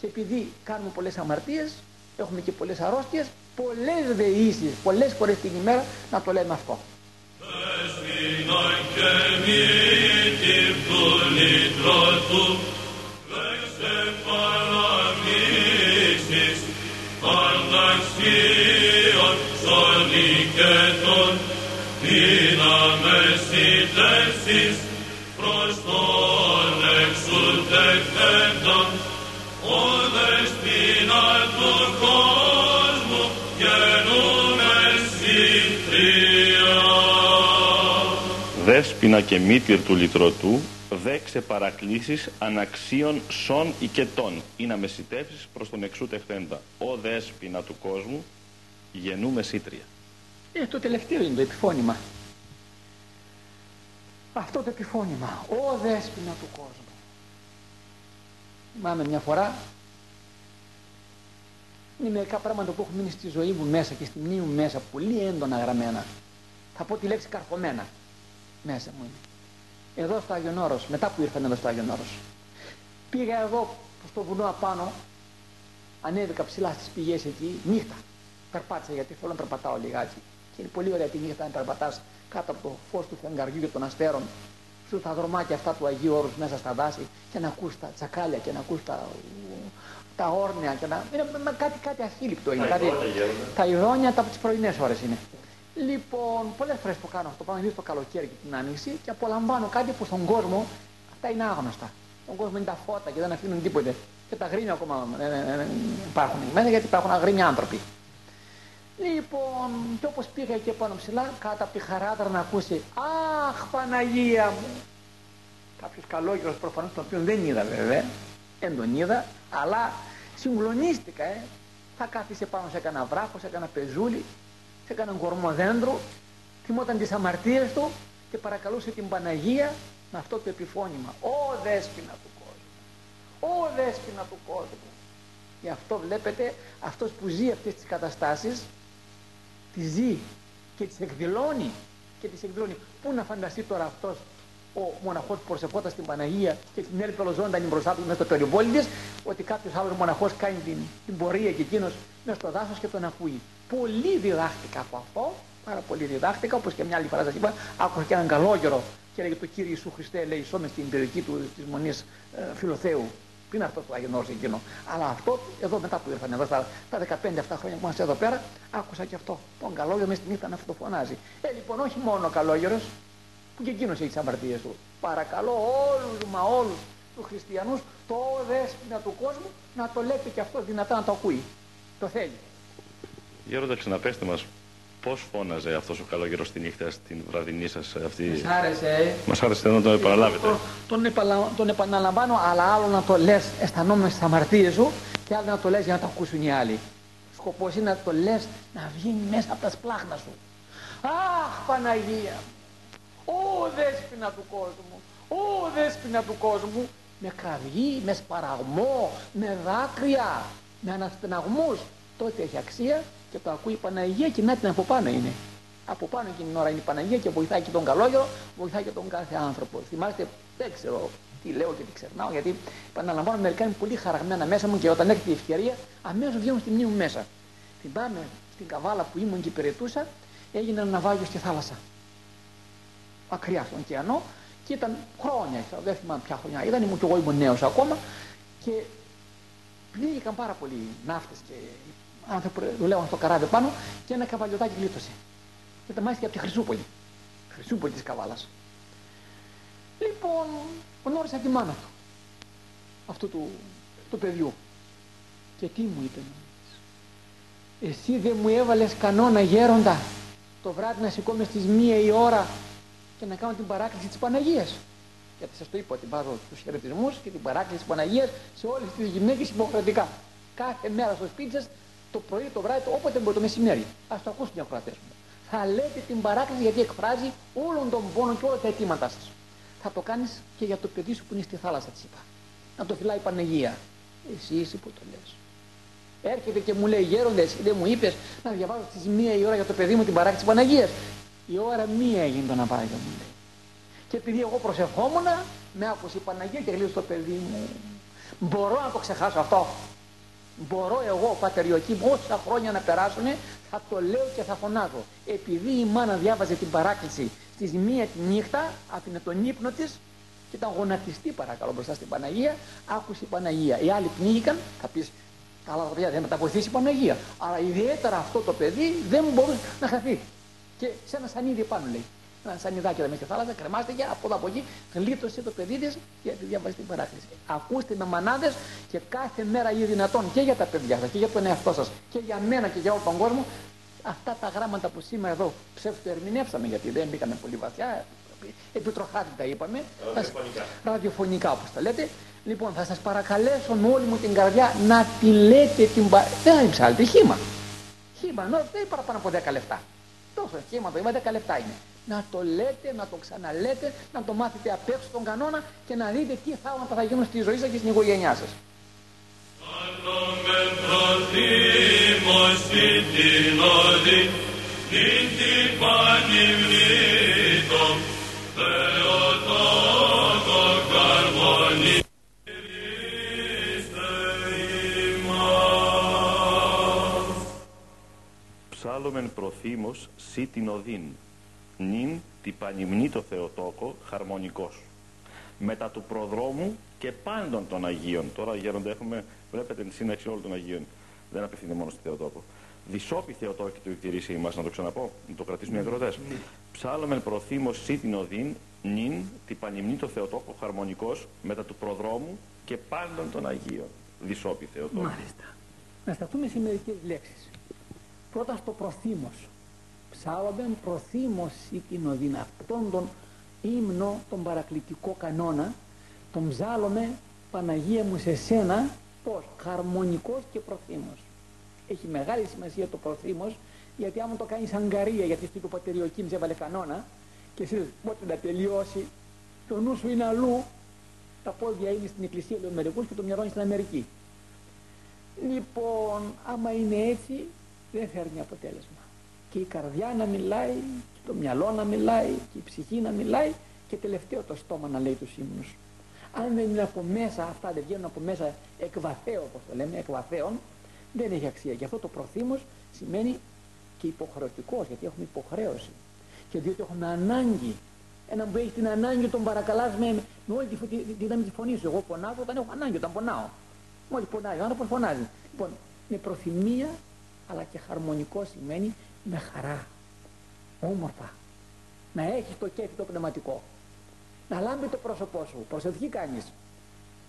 και επειδή κάνουμε πολλές αμαρτίες, έχουμε και πολλές αρρώστιες, πολλές δεήσεις, πολλές φορές την ημέρα να το λέμε αυτό. Δύναμες συντεύσεις προς τον εξουδεκτέντον, ο Δέσποινα και μήτυρ του λυτρωτού, δέξε παρακλήσεις αναξίων σών οικετών ή να μεσητεύσεις προς τον εξούτευτέντα. Ο δέσποινα του κόσμου, γεννούμε σύτρια. Ε, το τελευταίο είναι το επιφώνημα. Αυτό το επιφώνημα. Ο δέσποινα του κόσμου. Θυμάμαι μια φορά είναι μερικά πράγματα που έχουν μείνει στη ζωή μου μέσα και στη μνήμη μου μέσα πολύ έντονα γραμμένα. Θα πω τη λέξη καρφωμένα μέσα μου είναι. Εδώ στο Άγιον Όρος, μετά που ήρθαν εδώ στο Άγιον Όρος. Πήγα εδώ στο βουνό απάνω, ανέβηκα ψηλά στις πηγές εκεί, νύχτα. Περπάτησα γιατί θέλω να περπατάω λιγάκι. Και είναι πολύ ωραία τη νύχτα να περπατάς κάτω από το φως του φεγγαριού και των αστέρων στα δρομάκια αυτά του Αγίου Όρους μέσα στα δάση και να ακούς τα τσακάλια και να ακούς τα, τα όρνια και να... Είναι κάτι, κάτι ασύλληπτο είναι. Κάτι, τα ειδόνια τα από τις πρωινές ώρες είναι. Λοιπόν, πολλές φορές το κάνω αυτό, πάνω το καλοκαίρι και την άνοιξη και απολαμβάνω κάτι που στον κόσμο αυτά είναι άγνωστα. Στον κόσμο είναι τα φώτα και δεν αφήνουν τίποτε. Και τα γρήμια ακόμα ε, ε, ε, υπάρχουν μέσα γιατί υπάρχουν αγρίμια άνθρωποι. Λοιπόν, και όπως πήγα εκεί πάνω ψηλά, κάτω από τη χαράδρα να ακούσει «Αχ, Παναγία μου!» Κάποιος καλόγερος προφανώς, τον οποίο δεν είδα βέβαια, δεν τον είδα, αλλά συγκλονίστηκα, ε. Θα κάθισε πάνω σε κανένα βράχο, σε κανένα πεζούλι, σε κανένα κορμό δέντρο, θυμόταν τις αμαρτίες του και παρακαλούσε την Παναγία με αυτό το επιφώνημα. «Ω δέσποινα του κόσμου! Ω δέσποινα του κόσμου!» Γι' αυτό βλέπετε αυτός που ζει αυτές τις καταστάσεις τη ζει και τις εκδηλώνει και τις εκδηλώνει. Πού να φανταστεί τώρα αυτός ο μοναχός που προσευχόταν στην Παναγία και την έλπε ολοζώνταν μπροστά του μέσα στο περιβόλι της, ότι κάποιος άλλος μοναχός κάνει την, την πορεία και εκείνος μέσα στο δάσος και τον ακούει. Πολύ διδάχτηκα από αυτό, πάρα πολύ διδάχτηκα, όπως και μια άλλη φορά σας είπα, άκουσα και έναν καλόγερο και έλεγε το Κύριε Ιησού Χριστέ, λέει, σώμες στην περιοχή του, της Μονής ε, Φιλοθέου, πριν αυτό το Άγιο Νόρος εκείνο; Αλλά αυτό εδώ μετά που ήρθαν εδώ στα, 15 αυτά χρόνια που είμαστε εδώ πέρα, άκουσα και αυτό. Τον καλόγερο μέσα στη νύχτα να φωνάζει. Ε, λοιπόν, όχι μόνο ο καλόγερος, που και εκείνος έχει τι αμαρτίες του. Παρακαλώ όλους μα όλους τους χριστιανούς, το δέσπινα του κόσμου, να το λέτε και αυτό δυνατά να το ακούει. Το θέλει. Γέροντα, ξαναπέστε μας, Πώς φώναζε αυτός ο καλόγερος τη νύχτα στην βραδινή σας αυτή; Μας άρεσε. Μας άρεσε να το επαναλάβετε. Τον, τον, επαλα... τον επαναλαμβάνω, αλλά άλλο να το λες αισθανόμενο στις αμαρτίες σου και άλλο να το λες για να το ακούσουν οι άλλοι. Σκοπός είναι να το λες να βγει μέσα από τα σπλάχνα σου. Αχ, Παναγία! Ω δέσποινα του κόσμου! Ω δέσποινα του κόσμου! Με κραυγή, με σπαραγμό, με δάκρυα, με αναστεναγμούς. Τότε έχει αξία και το ακούει η Παναγία και να την από πάνω είναι. Από πάνω εκείνη την ώρα είναι η Παναγία και βοηθάει και τον καλόγερο, βοηθάει και τον κάθε άνθρωπο. Θυμάστε, δεν ξέρω τι λέω και τι ξερνάω, γιατί επαναλαμβάνω μερικά είναι πολύ χαραγμένα μέσα μου και όταν έρχεται η ευκαιρία, αμέσως βγαίνουν στη μνήμη μου μέσα. Θυμάμαι στην καβάλα που ήμουν και υπηρετούσα, έγινε ένα ναυάγιο στη θάλασσα. Μακριά στον ωκεανό και ήταν χρόνια, δεν θυμάμαι ποια χρονιά ήταν, ήμουν και εγώ ήμουν νέος ακόμα και πνίγηκαν πάρα πολλοί ναύτες και άνθρωποι δουλεύαν στο καράβι πάνω και ένα καβαλιωτάκι γλίτωσε. Και τα μάλιστα από τη Χρυσούπολη. Χρυσούπολη της Καβάλας. Λοιπόν, γνώρισα τη μάνα του. Αυτού του, του παιδιού. Και τι μου είπε, εσύ δεν μου έβαλες κανόνα γέροντα το βράδυ να σηκώμαι στις μία η ώρα και να κάνω την παράκληση της Παναγίας. Γιατί σας το είπα ότι βάζω τους χαιρετισμούς και την παράκληση της Παναγίας σε όλες τις γυναίκες υποχρεωτικά. Κάθε μέρα στο σπίτι σας το πρωί, το βράδυ, όποτε μπορεί το μεσημέρι. Α το ακούσουν οι ακροατές μου. Θα λέτε την παράκληση γιατί εκφράζει όλων των πόνων και όλα τα αιτήματά σας. Θα το κάνεις και για το παιδί σου που είναι στη θάλασσα, της είπα. Να το φυλάει η Παναγία. Εσύ είσαι που το λε. Έρχεται και μου λέει γέροντες, εσύ δεν μου είπες να διαβάζω στις μία η ώρα για το παιδί μου την παράκληση της Παναγίας. Η ώρα μία έγινε το να πάει μου λέει. Και επειδή εγώ προσευχόμουν, με άκουσε η Παναγία και γλύωσε το παιδί μου. Μπορώ να το ξεχάσω αυτό; Μπορώ εγώ, πατεριωτή μου, όσα χρόνια να περάσουν, θα το λέω και θα φωνάζω. Επειδή η μάνα διάβαζε την παράκληση στις μία τη νύχτα, άφηνε τον ύπνο της και ήταν γονατιστή παρακαλώ μπροστά στην Παναγία, άκουσε η Παναγία. Οι άλλοι πνίγηκαν, θα πεις, καλά παιδιά δεν με τα βοηθήσει η Παναγία. Αλλά ιδιαίτερα αυτό το παιδί δεν μπορούσε να χαθεί. Και σε ένα σανίδι πάνω λέει ένα σανιδάκι εδώ μέσα στη θάλασσα, κρεμάστηκε από εδώ από εκεί, γλίτωσε το παιδί της και διαβάζει την παράκληση. Ακούστε με μανάδες και κάθε μέρα ή δυνατόν και για τα παιδιά σας και για τον εαυτό σας και για μένα και για όλο τον κόσμο αυτά τα γράμματα που σήμερα εδώ ψεύτο ερμηνεύσαμε γιατί δεν μπήκαμε πολύ βαθιά. Επιτροχάτητα είπαμε. Ραδιοφωνικά. Ραδιοφωνικά όπως τα λέτε. Λοιπόν, θα σας παρακαλέσω με όλη μου την καρδιά να τη λέτε την παράκληση. Δεν είναι ψάλτη, χήμα. Χήμα, δεν είναι παραπάνω από 10 λεπτά. Τόσο χήμα το είπα, 10 λεπτά είναι να το λέτε, να το ξαναλέτε, να το μάθετε απ' έξω τον κανόνα και να δείτε τι θαύματα θα γίνουν στη ζωή σας και στην οικογένειά σας. Ψάλλομεν προθύμος σύ την οδύν νυν τη πανυμνή το Θεοτόκο χαρμονικός. Μετά του προδρόμου και πάντων των Αγίων. Τώρα γέροντα έχουμε βλέπετε την σύναξη όλων των Αγίων. Δεν απευθύνεται μόνο στη Θεοτόκο. Δυσόπι Θεοτόκη του εκτηρήσει εμάς να το ξαναπώ να το κρατήσουν οι ακροτές ναι. ψάλλομεν προθύμος σύ την οδύν νυν τη πανυμνή το Θεοτόκο χαρμονικός μετά του προδρόμου και πάντων των Αγίων. Δυσόπι Θεοτόκο Μάλιστα. Να σταθούμε σε μερικές λέξεις πρώτα στο προθύμος ψάλομεν προθύμωση την οδύν αυτόν τον ύμνο, τον παρακλητικό κανόνα, τον ψάλομαι Παναγία μου σε σένα, πώς, χαρμονικός και προθύμος. Έχει μεγάλη σημασία το προθύμος, γιατί άμα το κάνεις αγκαρία, γιατί στην του πατεριοκίμης έβαλε κανόνα, και εσύ πότε να τελειώσει, το νου σου είναι αλλού, τα πόδια είναι στην εκκλησία των μερικούς και το μυαλό είναι στην Αμερική. Λοιπόν, άμα είναι έτσι, δεν φέρνει αποτέλεσμα και η καρδιά να μιλάει και το μυαλό να μιλάει και η ψυχή να μιλάει και τελευταίο το στόμα να λέει τους ύμνους. Αν δεν είναι από μέσα αυτά, δεν βγαίνουν από μέσα εκβαθέω όπως το λέμε, εκβαθέων, δεν έχει αξία. Γι' αυτό το προθύμος σημαίνει και υποχρεωτικός, γιατί έχουμε υποχρέωση. Και διότι έχουμε ανάγκη. Ένα που έχει την ανάγκη τον παρακαλάς με, με όλη τη, τη, τη, της φωνής σου. Εγώ πονάω όταν έχω ανάγκη, όταν πονάω. Μόλις πονάει, ο άνθρωπος φωνάζει. Λοιπόν, με προθυμία αλλά και χαρμονικό σημαίνει με χαρά, όμορφα, να έχεις το κέφι το πνευματικό, να λάμπει το πρόσωπό σου, προσευχή κάνεις,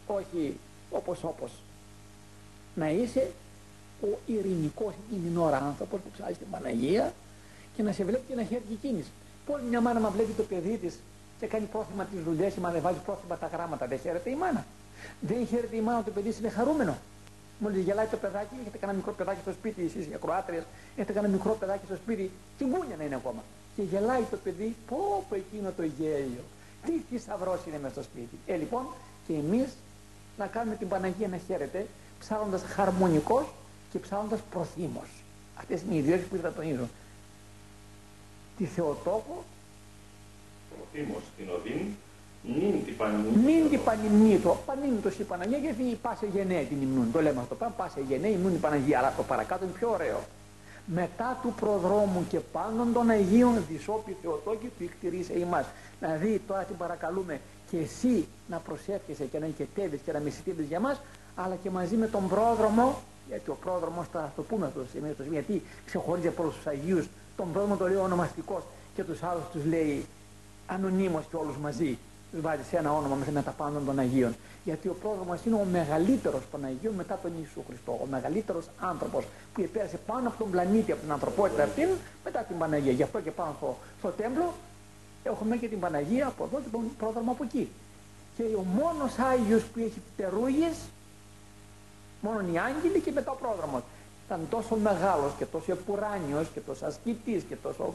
όχι όπως όπως, να είσαι ο ειρηνικός εκείνη την ώρα άνθρωπος που ψάχνεις την Παναγία και να σε βλέπει και να χαίρει εκείνης. Πώς μια μάνα μα βλέπει το παιδί της και κάνει πρόθυμα τις δουλειές ή μα δεν βάζει πρόθυμα τα γράμματα, δεν χαίρεται η μάνα. Δεν χαίρεται η μάνα το παιδί είναι χαρούμενο. Μόλι γελάει το παιδάκι, έχετε κανένα μικρό παιδάκι στο σπίτι, εσείς οι ακροάτριες, έχετε κανένα μικρό παιδάκι στο σπίτι, τσιγκούνια να είναι ακόμα. Και γελάει το παιδί, πω πω εκείνο το γέλιο. Τι θησαυρό είναι μέσα στο σπίτι. Ε, λοιπόν, και εμείς να κάνουμε την Παναγία να χαίρεται, ψάχνοντας χαρμονικός και ψάχνοντας προθύμο. Αυτές είναι οι ιδιότητες που είδα τον ίδιο. Τη Θεοτόκο. Προθύμο την Οδύν μην την πανυμνήτω. Πανυμνήτω η Παναγία γιατί πάσε γενναία την υμνούν. Το λέμε αυτό. Πάμε πάσε γενναία υμνούν η Παναγία. Αλλά το παρακάτω είναι πιο ωραίο. Μετά του προδρόμου και πάντων των Αγίων Δυσόπη Θεοτόκη του εκτηρήσε ημάς. Δηλαδή τώρα την παρακαλούμε και εσύ να προσεύχεσαι και να οικετεύεις και να μεσητεύεις για μας αλλά και μαζί με τον πρόδρομο γιατί ο πρόδρομος θα το πούμε αυτό το σημείο γιατί ξεχωρίζει από όλους τους Αγίους τον πρόδρομο το λέει ονομαστικός και τους άλλους τους λέει ανωνύμως και όλους μαζί βάζει σε ένα όνομα μέσα με τα πάνω των Αγίων. Γιατί ο πρόδρομο είναι ο μεγαλύτερος των Αγίων μετά τον Ιησού Χριστό. Ο μεγαλύτερος άνθρωπος που επέρασε πάνω από τον πλανήτη, από την ανθρωπότητα αυτήν, μετά την Παναγία. Γι' αυτό και πάνω στο, στο τέμπλο έχουμε και την Παναγία από εδώ και τον πρόδρομο από εκεί. Και ο μόνος Άγιος που έχει πτερούγες, μόνο οι άγγελοι και μετά ο πρόδρομο. Ήταν τόσο μεγάλος και τόσο επουράνιος και τόσο ασκητής και τόσο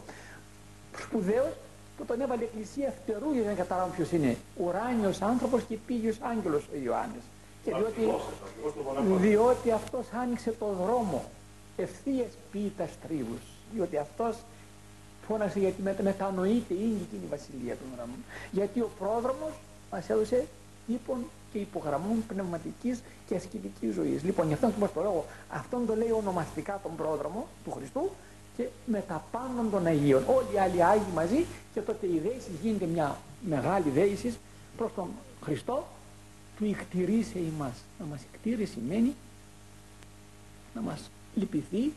σπουδαίος που τον έβαλε η Εκκλησία φτερού για να καταλάβουν ποιος είναι. Ουράνιος άνθρωπος και πήγιος άγγελος ο Ιωάννης. Και διότι, διότι αυτός άνοιξε το δρόμο ευθείες πίτας τρίβους. Διότι αυτός φώνασε γιατί μετανοείται είναι εκείνη η βασιλεία των ουρανών. Γιατί ο πρόδρομος μας έδωσε ύπον και υπογραμμών πνευματικής και ασκητικής ζωής. Λοιπόν, γι' αυτό μας το λόγο, αυτόν το λέει ονομαστικά τον πρόδρομο του Χριστού και με τα πάνω των Αγίων. Όλοι οι άλλοι Άγιοι μαζί και τότε η δέησης γίνεται μια μεγάλη δέησης προς τον Χριστό του εκτηρήσε ημάς. Να μας εκτήρει σημαίνει να μας λυπηθεί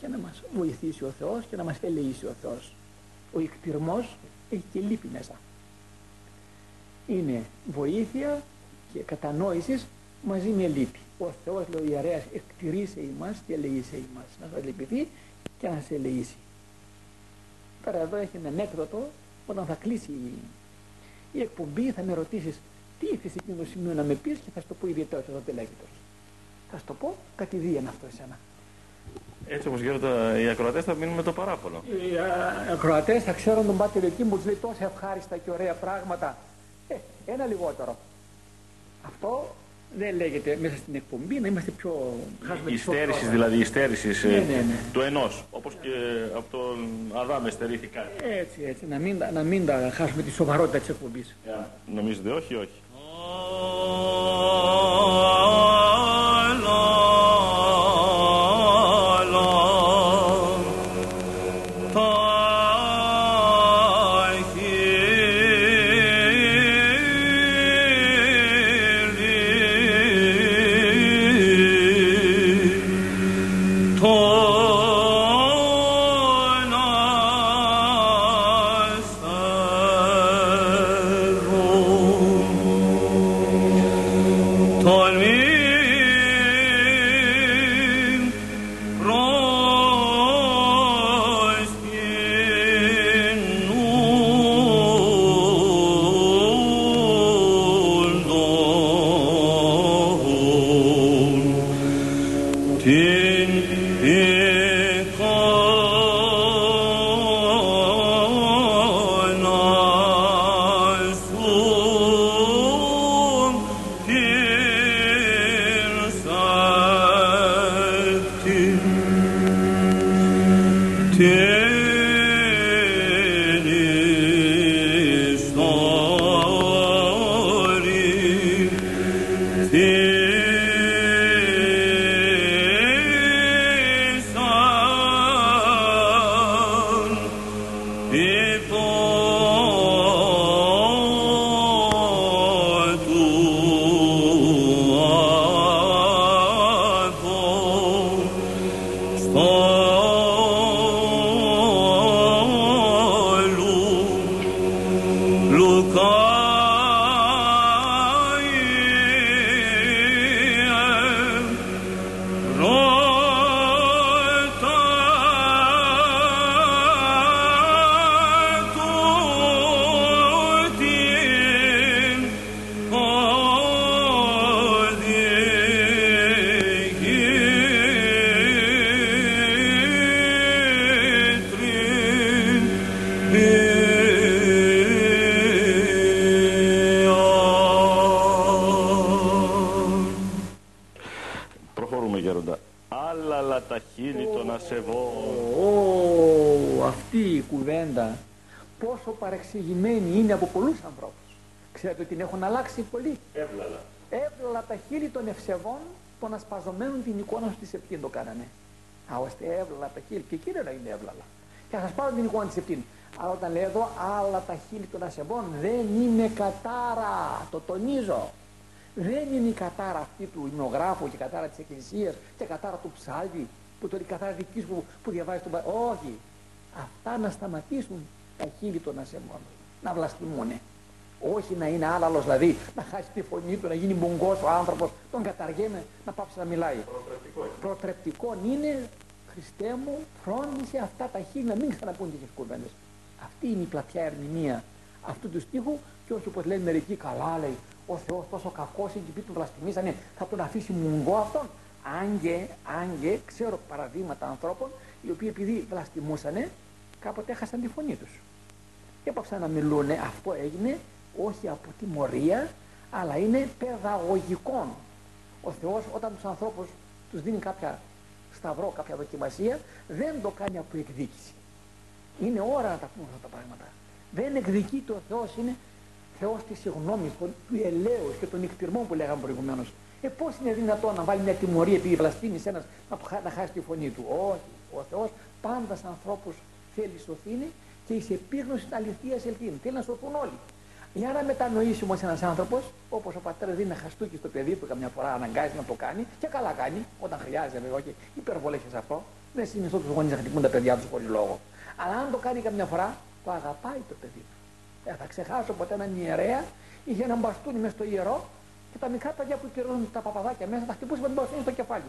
και να μας βοηθήσει ο Θεός και να μας ελεήσει ο Θεός. Ο εκτιρμός έχει και λύπη μέσα. Είναι βοήθεια και κατανόησης μαζί με λύπη. Ο Θεός, λέει ο ιερέας, εκτηρήσε ημάς και ελεήσε ημάς. Να σας λυπηθεί και να σε ελεήσει. Τώρα εδώ έχει ένα ανέκδοτο όταν θα κλείσει η εκπομπή θα με ρωτήσεις τι ήθελε εκείνο το σημείο να με πεις και θα σου το πω ιδιαίτερα εδώ τελέγητος. Θα σου το πω κατηδίαν αυτό εσένα. Έτσι όπως γίνονται οι ακροατές θα μείνουν με το παράπονο. Οι ακροατές θα ξέρουν τον Πάτερ εκεί που λέει τόσα ευχάριστα και ωραία πράγματα. Ε, ένα λιγότερο. Αυτό δεν λέγεται μέσα στην εκπομπή να είμαστε πιο Η στέρηση δηλαδή, η στέρηση ναι, ναι, ναι. του ενός, όπως και από τον Αδάμ εστερήθη κάτι. Έτσι, έτσι, να μην, να μην τα χάσουμε τη σοβαρότητα της εκπομπής. Yeah. Νομίζετε όχι, όχι. παρεξηγημένη αλλάξει πολύ. Έβλαλα. Έβλαλα τα χείλη των ευσεβών των ασπαζομένων την εικόνα του της Επτήν το κάνανε. Α, ώστε έβλαλα τα χείλη. Και κύριε να είναι έβλαλα. Και θα σας πάρω την εικόνα της Επτήν. Αλλά όταν λέει εδώ άλλα τα χείλη των ασεβών δεν είναι κατάρα. Το τονίζω. Δεν είναι η κατάρα αυτή του υμνογράφου και η κατάρα της Εκκλησίας και η κατάρα του ψάλτη που το η κατάρα δικής που, που διαβάζει τον Όχι. Αυτά να σταματήσουν τα χείλη των ασεμών να βλαστημούνε. Όχι να είναι άλλο δηλαδή, να χάσει τη φωνή του, να γίνει μπουγκός ο άνθρωπος, τον καταργέμε, να πάψει να μιλάει. Προτρεπτικό. Προτρεπτικό είναι, Χριστέ μου, φρόντισε αυτά τα χείλη να μην ξαναπούν τέτοιες κουβέντες. Αυτή είναι η πλατιά ερμηνεία αυτού του στίχου και όχι όπως λένε μερικοί καλά λέει ο Θεός τόσο κακός είναι και πει του βλαστημίσανε θα τον αφήσει μουγκό αυτόν. Αν και, αν και ξέρω παραδείγματα ανθρώπων οι οποίοι επειδή βλαστημούσανε κάποτε έχασαν τη φωνή τους. Και έπαψαν να μιλούν. Αυτό έγινε όχι από τιμωρία, αλλά είναι παιδαγωγικό. Ο Θεός όταν τους ανθρώπους τους δίνει κάποια σταυρό, κάποια δοκιμασία, δεν το κάνει από εκδίκηση. Είναι ώρα να τα πούμε αυτά τα πράγματα. Δεν εκδικείται ο Θεός, είναι Θεός της συγγνώμης, του ελέους και των νυχτυρμών που λέγαμε προηγουμένως. Ε, πώς είναι δυνατόν να βάλει μια τιμωρία επειδή βλαστήμεις ένας να χάσει τη φωνή του; Όχι, ο Θεός πάντα σε ανθρώπους θέλει σωθήνει και εις επίγνωση αληθείας ελπίνη. Θέλει να σωθούν όλοι. Για να μετανοήσει όμω ένας άνθρωπος, όπως ο πατέρας δίνει ένα χαστούκι στο παιδί του, καμιά φορά αναγκάζει να το κάνει και καλά κάνει, όταν χρειάζεται βέβαια, όχι υπερβολές σε αυτό. Δεν συνιστώ τους γονείς να χτυπούν τα παιδιά τους χωρίς λόγο. Αλλά αν το κάνει καμιά φορά, το αγαπάει το παιδί του. Δεν θα ξεχάσω ποτέ έναν ιερέα, είχε έναν μπαστούνι μέσα στο ιερό και τα μικρά παιδιά που κυρώνουν τα παπαδάκια μέσα τα χτυπούσε με τον μπαστούνι στο κεφάλι.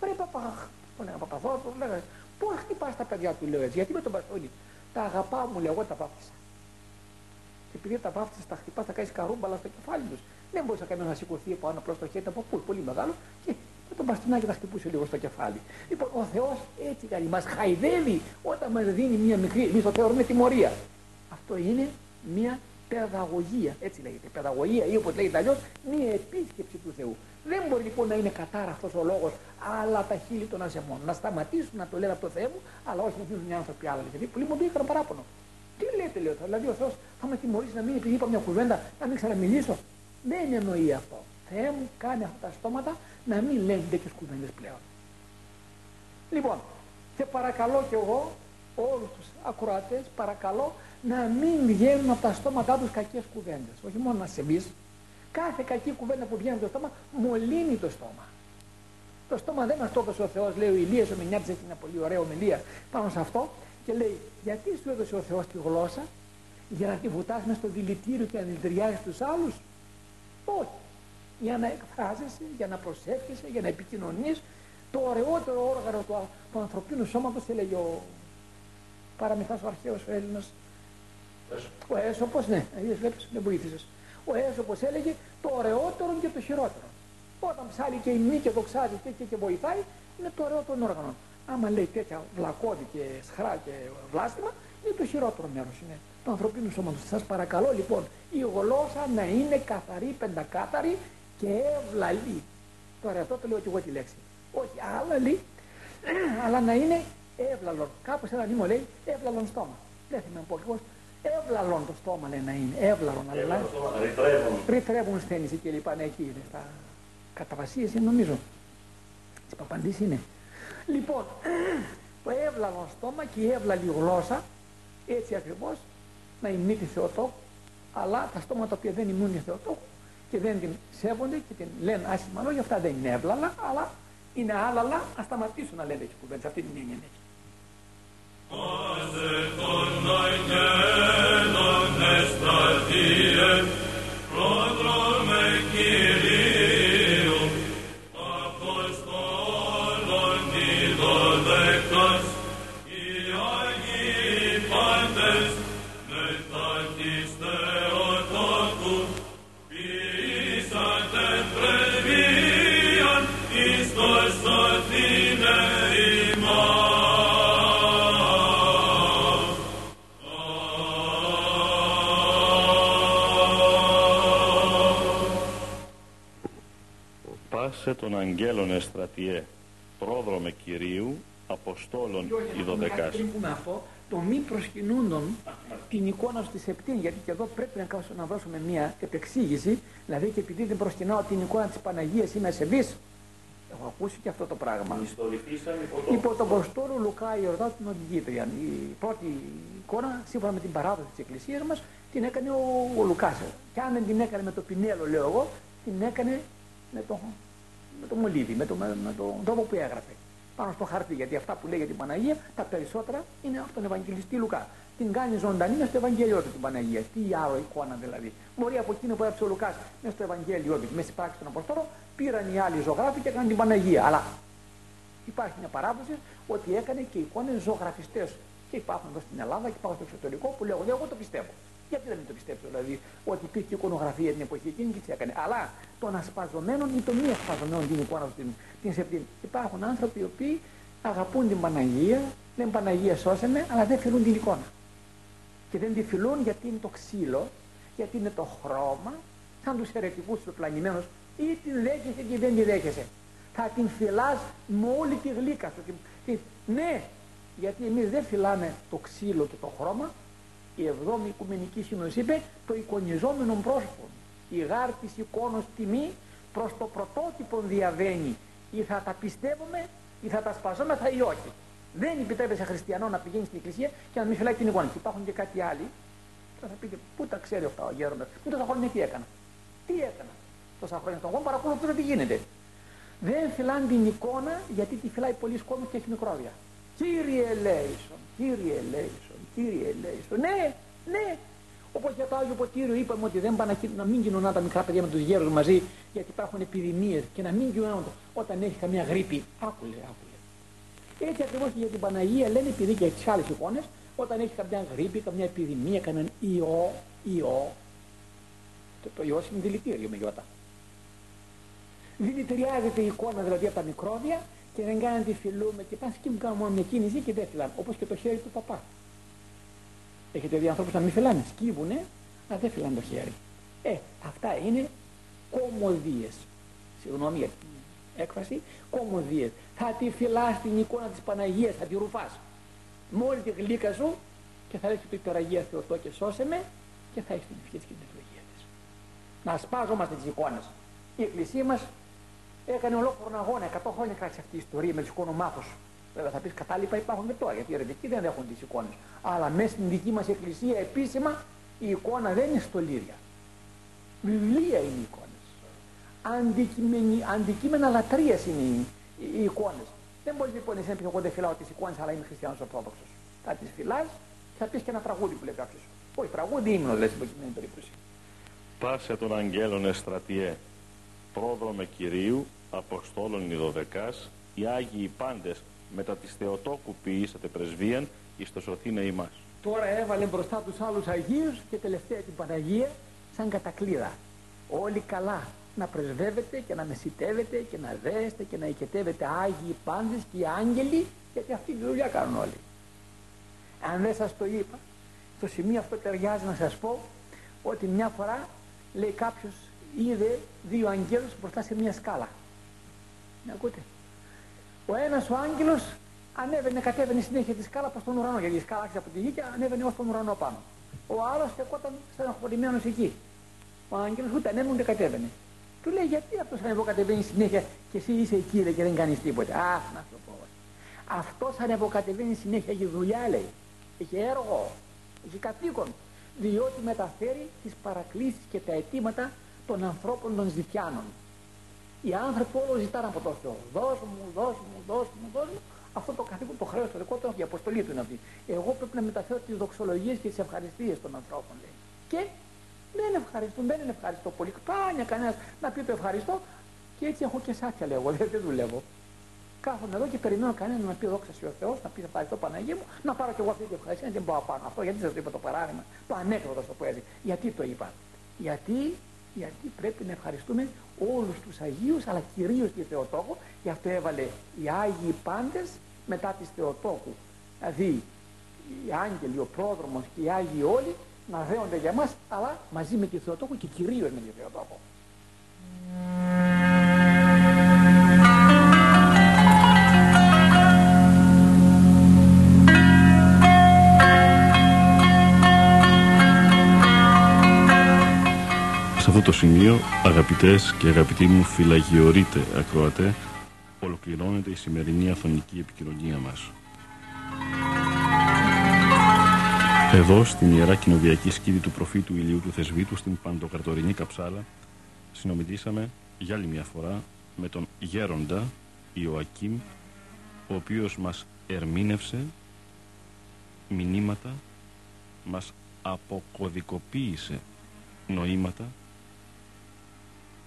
Πρέπει παπα, τον λέγα παπαδό, τον λέγα, πού χτυπάς τα παιδιά του, λέω έτσι, γιατί με τον μπαστούνι. Τα αγαπάω, μου λέω, εγώ τα βάφτισα. Και επειδή τα βάφτισα, τα χτυπάς, θα κάνεις καρούμπαλα στο κεφάλι τους. Δεν μπορούσε κανένα να σηκωθεί από πάνω απλώ το χέρι από πού, πολύ μεγάλο και με τον μπαστούνάκι θα χτυπούσε λίγο στο κεφάλι. Λοιπόν, ο Θεός έτσι κάνει, μας χαϊδεύει όταν μας δίνει μια μικρή, εμείς το θεωρούμε τιμωρία. Αυτό είναι μια παιδαγωγία, έτσι λέγεται. Παιδαγωγία ή όπως λέγεται αλλιώς, μια επίσκεψη του Θεού. Δεν μπορεί λοιπόν να είναι κατάρα αυτός ο λόγος, αλλά τα χείλη των ασεμών. Να σταματήσουν να το λένε από το Θεό μου, αλλά όχι να δίνουν οι άνθρωποι άλλα. Γιατί πολλοί μου το είχαν παράπονο. Τι λέτε, λέω, δηλαδή ο Θεός θα με τιμωρήσει να μην επειδή είπα μια κουβέντα, να μην ξαναμιλήσω. Δεν εννοεί αυτό. Θεέ μου κάνει αυτά τα στόματα να μην λένε τέτοιε κουβέντες πλέον. Λοιπόν, και παρακαλώ κι εγώ όλους τους ακροατές, παρακαλώ να μην βγαίνουν από τα στόματά τους κακές κουβέντες. Όχι μόνο να σε Κάθε κακή κουβέντα που βγαίνει από το στόμα μολύνει το στόμα. Το στόμα δεν μας το έδωσε ο Θεός, λέει ο Ηλίας, ο Μινιάτης έχει μια πολύ ωραία ομιλία πάνω σε αυτό και λέει γιατί σου έδωσε ο Θεός τη γλώσσα; Για να τη βουτάς μέσα στο δηλητήριο και να δηλητηριάζεις τους άλλους; Όχι. Για να εκφράζεσαι, για να προσεύχεσαι, για να επικοινωνείς το ωραιότερο όργανο του, του ανθρωπίνου σώματος έλεγε ο παραμυθάς ο αρχαίος ο Έλληνας ο Έσωπο, ναι, βλέπεις, δεν βοήθησες. Ο Έσωπο έλεγε το ωραιότερο και το χειρότερο. Όταν ψάλει και η μη και δοξάζει και, και, και βοηθάει, είναι το ωραιότερο όργανο. Άμα λέει τέτοια βλακώδη και σχρά και βλάστημα, είναι το χειρότερο μέρος. Είναι το ανθρωπίνο σώμα Σας παρακαλώ λοιπόν η γλώσσα να είναι καθαρή, πεντακάθαρη και ευλαλή. Τώρα αυτό το λέω και εγώ τη λέξη. Όχι άλλαλη, (clears throat) αλλά να είναι εύλαλον. Κάπως ένα νήμο λέει εύλαλον στόμα. Δεν θυμάμαι πω ακριβώ Εύλαλον το στόμα λέει να είναι, εύλαλον, αλλά ρηθρεύουν στένεις και λοιπά, ναι, εκεί είναι, στα καταβασίες είναι νομίζω, στις παπαντής είναι. Λοιπόν, (clears throat) το εύλαλον στόμα και η εύλαλη γλώσσα, έτσι ακριβώς, να ημνεί Θεοτόκου, αλλά τα στόματα τα οποία δεν ημνούν Θεοτόκου και δεν την σέβονται και την λένε άσχημα λόγια, αυτά δεν είναι εύλαλα, αλλά είναι άλλαλα, ας σταματήσουν να λένε έτσι κουβέντες, αυτή την έννοια είναι. Ose ton aigenon estratien, πάσε των αγγέλων εστρατιέ, πρόδρομε Κυρίου, Αποστόλων οι δωδεκάς. Πριν πούμε αυτό, το μη προσκυνούντον την εικόνα στη Σεπτήν, γιατί και εδώ πρέπει να, να δώσουμε μια επεξήγηση, δηλαδή και επειδή δεν προσκυνάω την εικόνα της Παναγίας είμαι ασεβής, Έχω ακούσει και αυτό το πράγμα. Υπό, υπό τον Προστόρο Λουκά Ιορδά την οδηγήτρια. Η πρώτη εικόνα, σύμφωνα με την παράδοση της Εκκλησίας μας, την έκανε ο, ο Λουκάς. Και αν δεν την έκανε με το πινέλο, λέω εγώ, την έκανε με το, με το μολύβι, με, το, με, με τον τρόπο που έγραφε. Πάνω στο χαρτί, γιατί αυτά που λέει για την Παναγία, τα περισσότερα είναι από τον Ευαγγελιστή Λουκά. Την κάνει ζωντανή μες στο Ευαγγέλιο του την Παναγία. Τι άλλο εικόνα δηλαδή. Μπορεί από εκείνο που έγραψε ο Λουκάς μες στο Ευαγγέλιο του, μες στι πράξει των Αποστόλων, πήραν οι άλλοι ζωγράφοι και έκαναν την Παναγία. Αλλά υπάρχει μια παράδοση ότι έκανε και εικόνες ζωγραφιστές. Και υπάρχουν εδώ στην Ελλάδα και υπάρχουν στο εξωτερικό που λέω, εγώ το πιστεύω. Γιατί δεν το πιστέψω δηλαδή ότι υπήρχε εικονογραφία την εποχή εκείνη και τι έκανε. Αλλά των ασπαζομένων ή των μη ασπαζομένων την εικόνα στην, την Σεπτήμ. Υπάρχουν άνθρωποι οι οποίοι αγαπούν την Παναγία, λένε Παναγία σώσε με, αλλά δεν φιλούν την εικόνα. Και δεν τη φιλούν γιατί είναι το ξύλο, γιατί είναι το χρώμα, σαν τους αιρετικούς τους πλανημένου, ή την δέχεσαι και δεν τη δέχεσαι. Θα την φυλάς με όλη τη γλύκα σου. Ναι, γιατί εμείς δεν φυλάμε το ξύλο και το χρώμα, Η εβδόμη Οικουμενική Σύνοδος είπε το εικονιζόμενο πρόσωπο. Η γάρ της εικόνος τιμή προς το πρωτότυπο διαβαίνει. Ή θα τα πιστεύουμε ή θα τα σπαζόμεθα ή όχι. Δεν επιτρέπεται σε χριστιανό να πηγαίνεις στην εκκλησία και να μην φυλάει την εικόνα. Και υπάρχουν και κάτι άλλοι. Θα πείτε, πού τα ξέρει αυτά ο γέροντα, πού τόσα χρόνια τι έκανα. Τι έκανα τόσα χρόνια στον κόσμο, παρακολουθούν τι γίνεται. Δεν φυλάνε την εικόνα γιατί τη φυλάει πολλοί κόσμος και έχει μικρόβια. Κύριε Λέισον, κύριε Λέισον, κύριε Λέισον. Ναι, ναι. Όπως για το Άγιο Ποτήριο είπαμε ότι δεν πάνε να μην κοινωνά τα μικρά παιδιά με τους γέρους μαζί γιατί υπάρχουν επιδημίες και να μην κοινωνά όταν έχει καμία γρήπη. Άκουλε, άκουλε. Έτσι ακριβώς και για την Παναγία λένε επειδή και τις άλλες εικόνες, όταν έχει καμιά γρήπη, καμιά επιδημία, κανέναν ιό, ιό. Το, το ιό είναι δηλητήριο με γιώτα. Δηλητηριάζεται η εικόνα δηλαδή από τα μικρόβια και δεν κάνει να τη φιλούμε και πάνε σκύμουν κάνουν μόνο μια κίνηση και δεν φυλάνε. Όπως και το χέρι του παπά. Έχετε δει ανθρώπους να μην φυλάνε. Σκύβουνε, αλλά δεν φυλάνε το χέρι. Ε, αυτά είναι κομμωδίες. Συγγνώμη για την έκφραση, κομμωδίες. Θα τη φυλάς την εικόνα της Παναγίας, θα τη ρουφάς. Μόλι τη γλύκα σου και θα ρίξει το υπεραγία Θεοτό και σώσε με και θα έχεις την ευχή της και την ευλογία της. Να σπάζομαστε τις εικόνες. Η Εκκλησία μας έκανε ολόκληρο αγώνα. 100 χρόνια κράτησε αυτή η ιστορία με του εικονομάχου. Βέβαια θα πεις κατάλοιπα υπάρχουν και τώρα γιατί οι ερετικοί δεν έχουν τις εικόνες. Αλλά μέσα στην δική μας εκκλησία επίσημα η εικόνα δεν είναι στολίδια. Βιβλία είναι οι εικόνες. Αντικείμενα λατρείας είναι οι, οι, οι εικόνες. Δεν μπορείς λοιπόν εσύ να πεις: Εγώ δεν φυλάω τις εικόνες, αλλά είμαι χριστιανός Ορθόδοξος. Θα τις φυλάς και θα πεις και ένα τραγούδι που λέει κάποιος. Όχι, τραγούδι ύμνο λες στην προκειμένη περίπτωση. Πάσε των αγγέλων εστρατιέ, πρόδρομε Κυρίου, Αποστόλων Ιδωδεκάς, οι Άγιοι πάντες μετά της Θεοτόκου ποιήσατε πρεσβείαν εις το σωθήνε ημάς. Τώρα έβαλε μπροστά τους άλλους Αγίους και τελευταία την Παναγία σαν κατακλείδα. Όλοι καλά να πρεσβεύετε και να μεσητεύετε και να δέστε και να οικετεύετε Άγιοι πάντες και οι άγγελοι γιατί αυτή τη δουλειά κάνουν όλοι. Αν δεν σας το είπα, στο σημείο αυτό ταιριάζει να σας πω ότι μια φορά λέει κάποιος είδε δύο αγγέλους μπροστά σε μια σκάλα. Να ακούτε; Ο ένας ο άγγελος ανέβαινε, κατέβαινε συνέχεια τη σκάλα προς τον ουρανό, γιατί η σκάλα άρχισε από τη γη και ανέβαινε ως τον ουρανό πάνω. Ο άλλος στεκόταν στεναχωρημένος εκεί. Ο άγγελος ούτε ανέβαινε ούτε κατέβαινε. Του λέει γιατί αυτός ανεβοκατεβαίνεις συνέχεια και εσύ είσαι εκεί και δεν κάνεις τίποτα. Αχ, να σου πω. Αυτός ανεβοκατεβαίνεις συνέχεια έχει δουλειά λέει. Έχει έργο, έχει καθήκον. Διότι μεταφέρει τις παρακλήσεις και τα αιτήματα των ανθρώπων των ζητιάνων. Οι άνθρωποι όλο ζητάνε από τον Θεό. Δώσ' μου, δώσ' μου, δώσ' μου, δώσ' μου. Αυτό το καθήκον το χρέος το δικό του, η αποστολή του είναι αυτή. Εγώ πρέπει να μεταφέρω τις δοξολογίες και τις ευχαριστίες των ανθρώπων, λέει. Και δεν ευχαριστούν, δεν είναι ευχαριστώ πολύ. Πάνια κανένας να πει το ευχαριστώ και έτσι έχω και σάκια, λέω εγώ, δεν δουλεύω. Κάθομαι εδώ και περιμένω κανένα να πει δόξα ο Θεός, να πει ευχαριστώ Παναγία μου, να πάρω και εγώ αυτή την ευχαριστία, δεν μπορώ πάνω. Αυτό γιατί σας το είπα το παράδειγμα, το ανέκδοτο στο που έτσι. Γιατί το είπα; Γιατί γιατί πρέπει να ευχαριστούμε όλους τους Αγίους αλλά κυρίως τη Θεοτόκο γι' αυτό έβαλε οι Άγιοι πάντες μετά της Θεοτόκου. Δηλαδή οι άγγελοι, ο πρόδρομος και οι Άγιοι όλοι να δέονται για μας αλλά μαζί με τη Θεοτόκο και κυρίως με τη Θεοτόκο σημείο, αγαπητές και αγαπητοί μου φυλαγιορείτε ακροατέ, ολοκληρώνεται η σημερινή αθωνική επικοινωνία μας. Εδώ, στην Ιερά Κοινοβιακή Σκήτη του Προφήτου Ηλίου του Θεσβήτου, στην Παντοκαρτορινή Καψάλα, συνομιλήσαμε για άλλη μια φορά με τον Γέροντα Ιωακήμ, ο οποίος μας ερμήνευσε μηνύματα, μας αποκωδικοποίησε νοήματα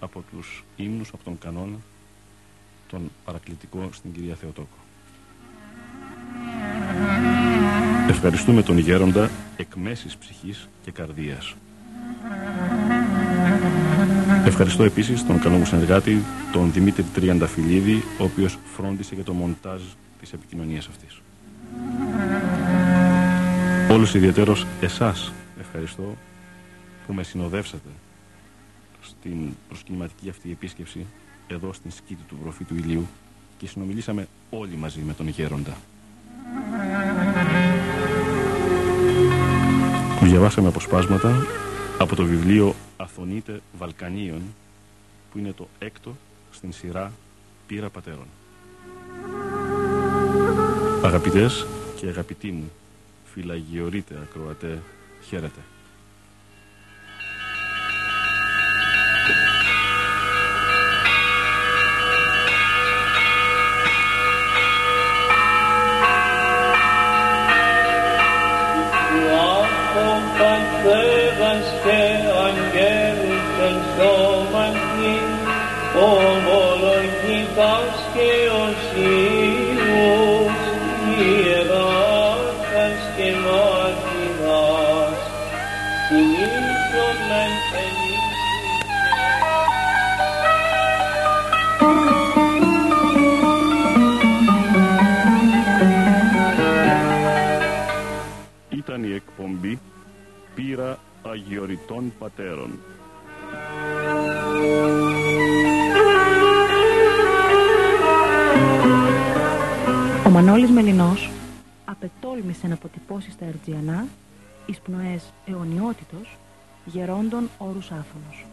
από τους ύμνους, από τον κανόνα, τον παρακλητικό στην Κυρία Θεοτόκο. Ευχαριστούμε τον Γέροντα εκ μέσης ψυχής και καρδίας. Ευχαριστώ επίσης τον καλό μου συνεργάτη, τον Δημήτρη Τριανταφυλλίδη, ο οποίος φρόντισε για το μοντάζ της επικοινωνίας αυτής. Όλους ιδιαίτερος εσάς ευχαριστώ που με συνοδεύσατε στην προσκυνηματική αυτή επίσκεψη εδώ στην σκήτη του προφήτου ηλίου και συνομιλήσαμε όλοι μαζί με τον Γέροντα. διαβάσαμε αποσπάσματα από το βιβλίο Αθωνίτε Βαλκανίων που είναι το έκτο στην σειρά Πύρα Πατέρων. Αγαπητές και αγαπητοί μου, φυλαγιορείτε ακροατέ, χαίρετε. Πατέρας και αγγέλους εν σώματι, ομολογητάς και οσίους, ιεράρχας και μάρτυρας, συνήθως μεν Ήταν η εκπομπή Πύρα Αγιοριτών Πατέρων. Ο Μανώλης Μελινός απετόλμησε να αποτυπώσει στα Ερτζιανά εις πνοές αιωνιότητος γερόντων όρους άφωνος.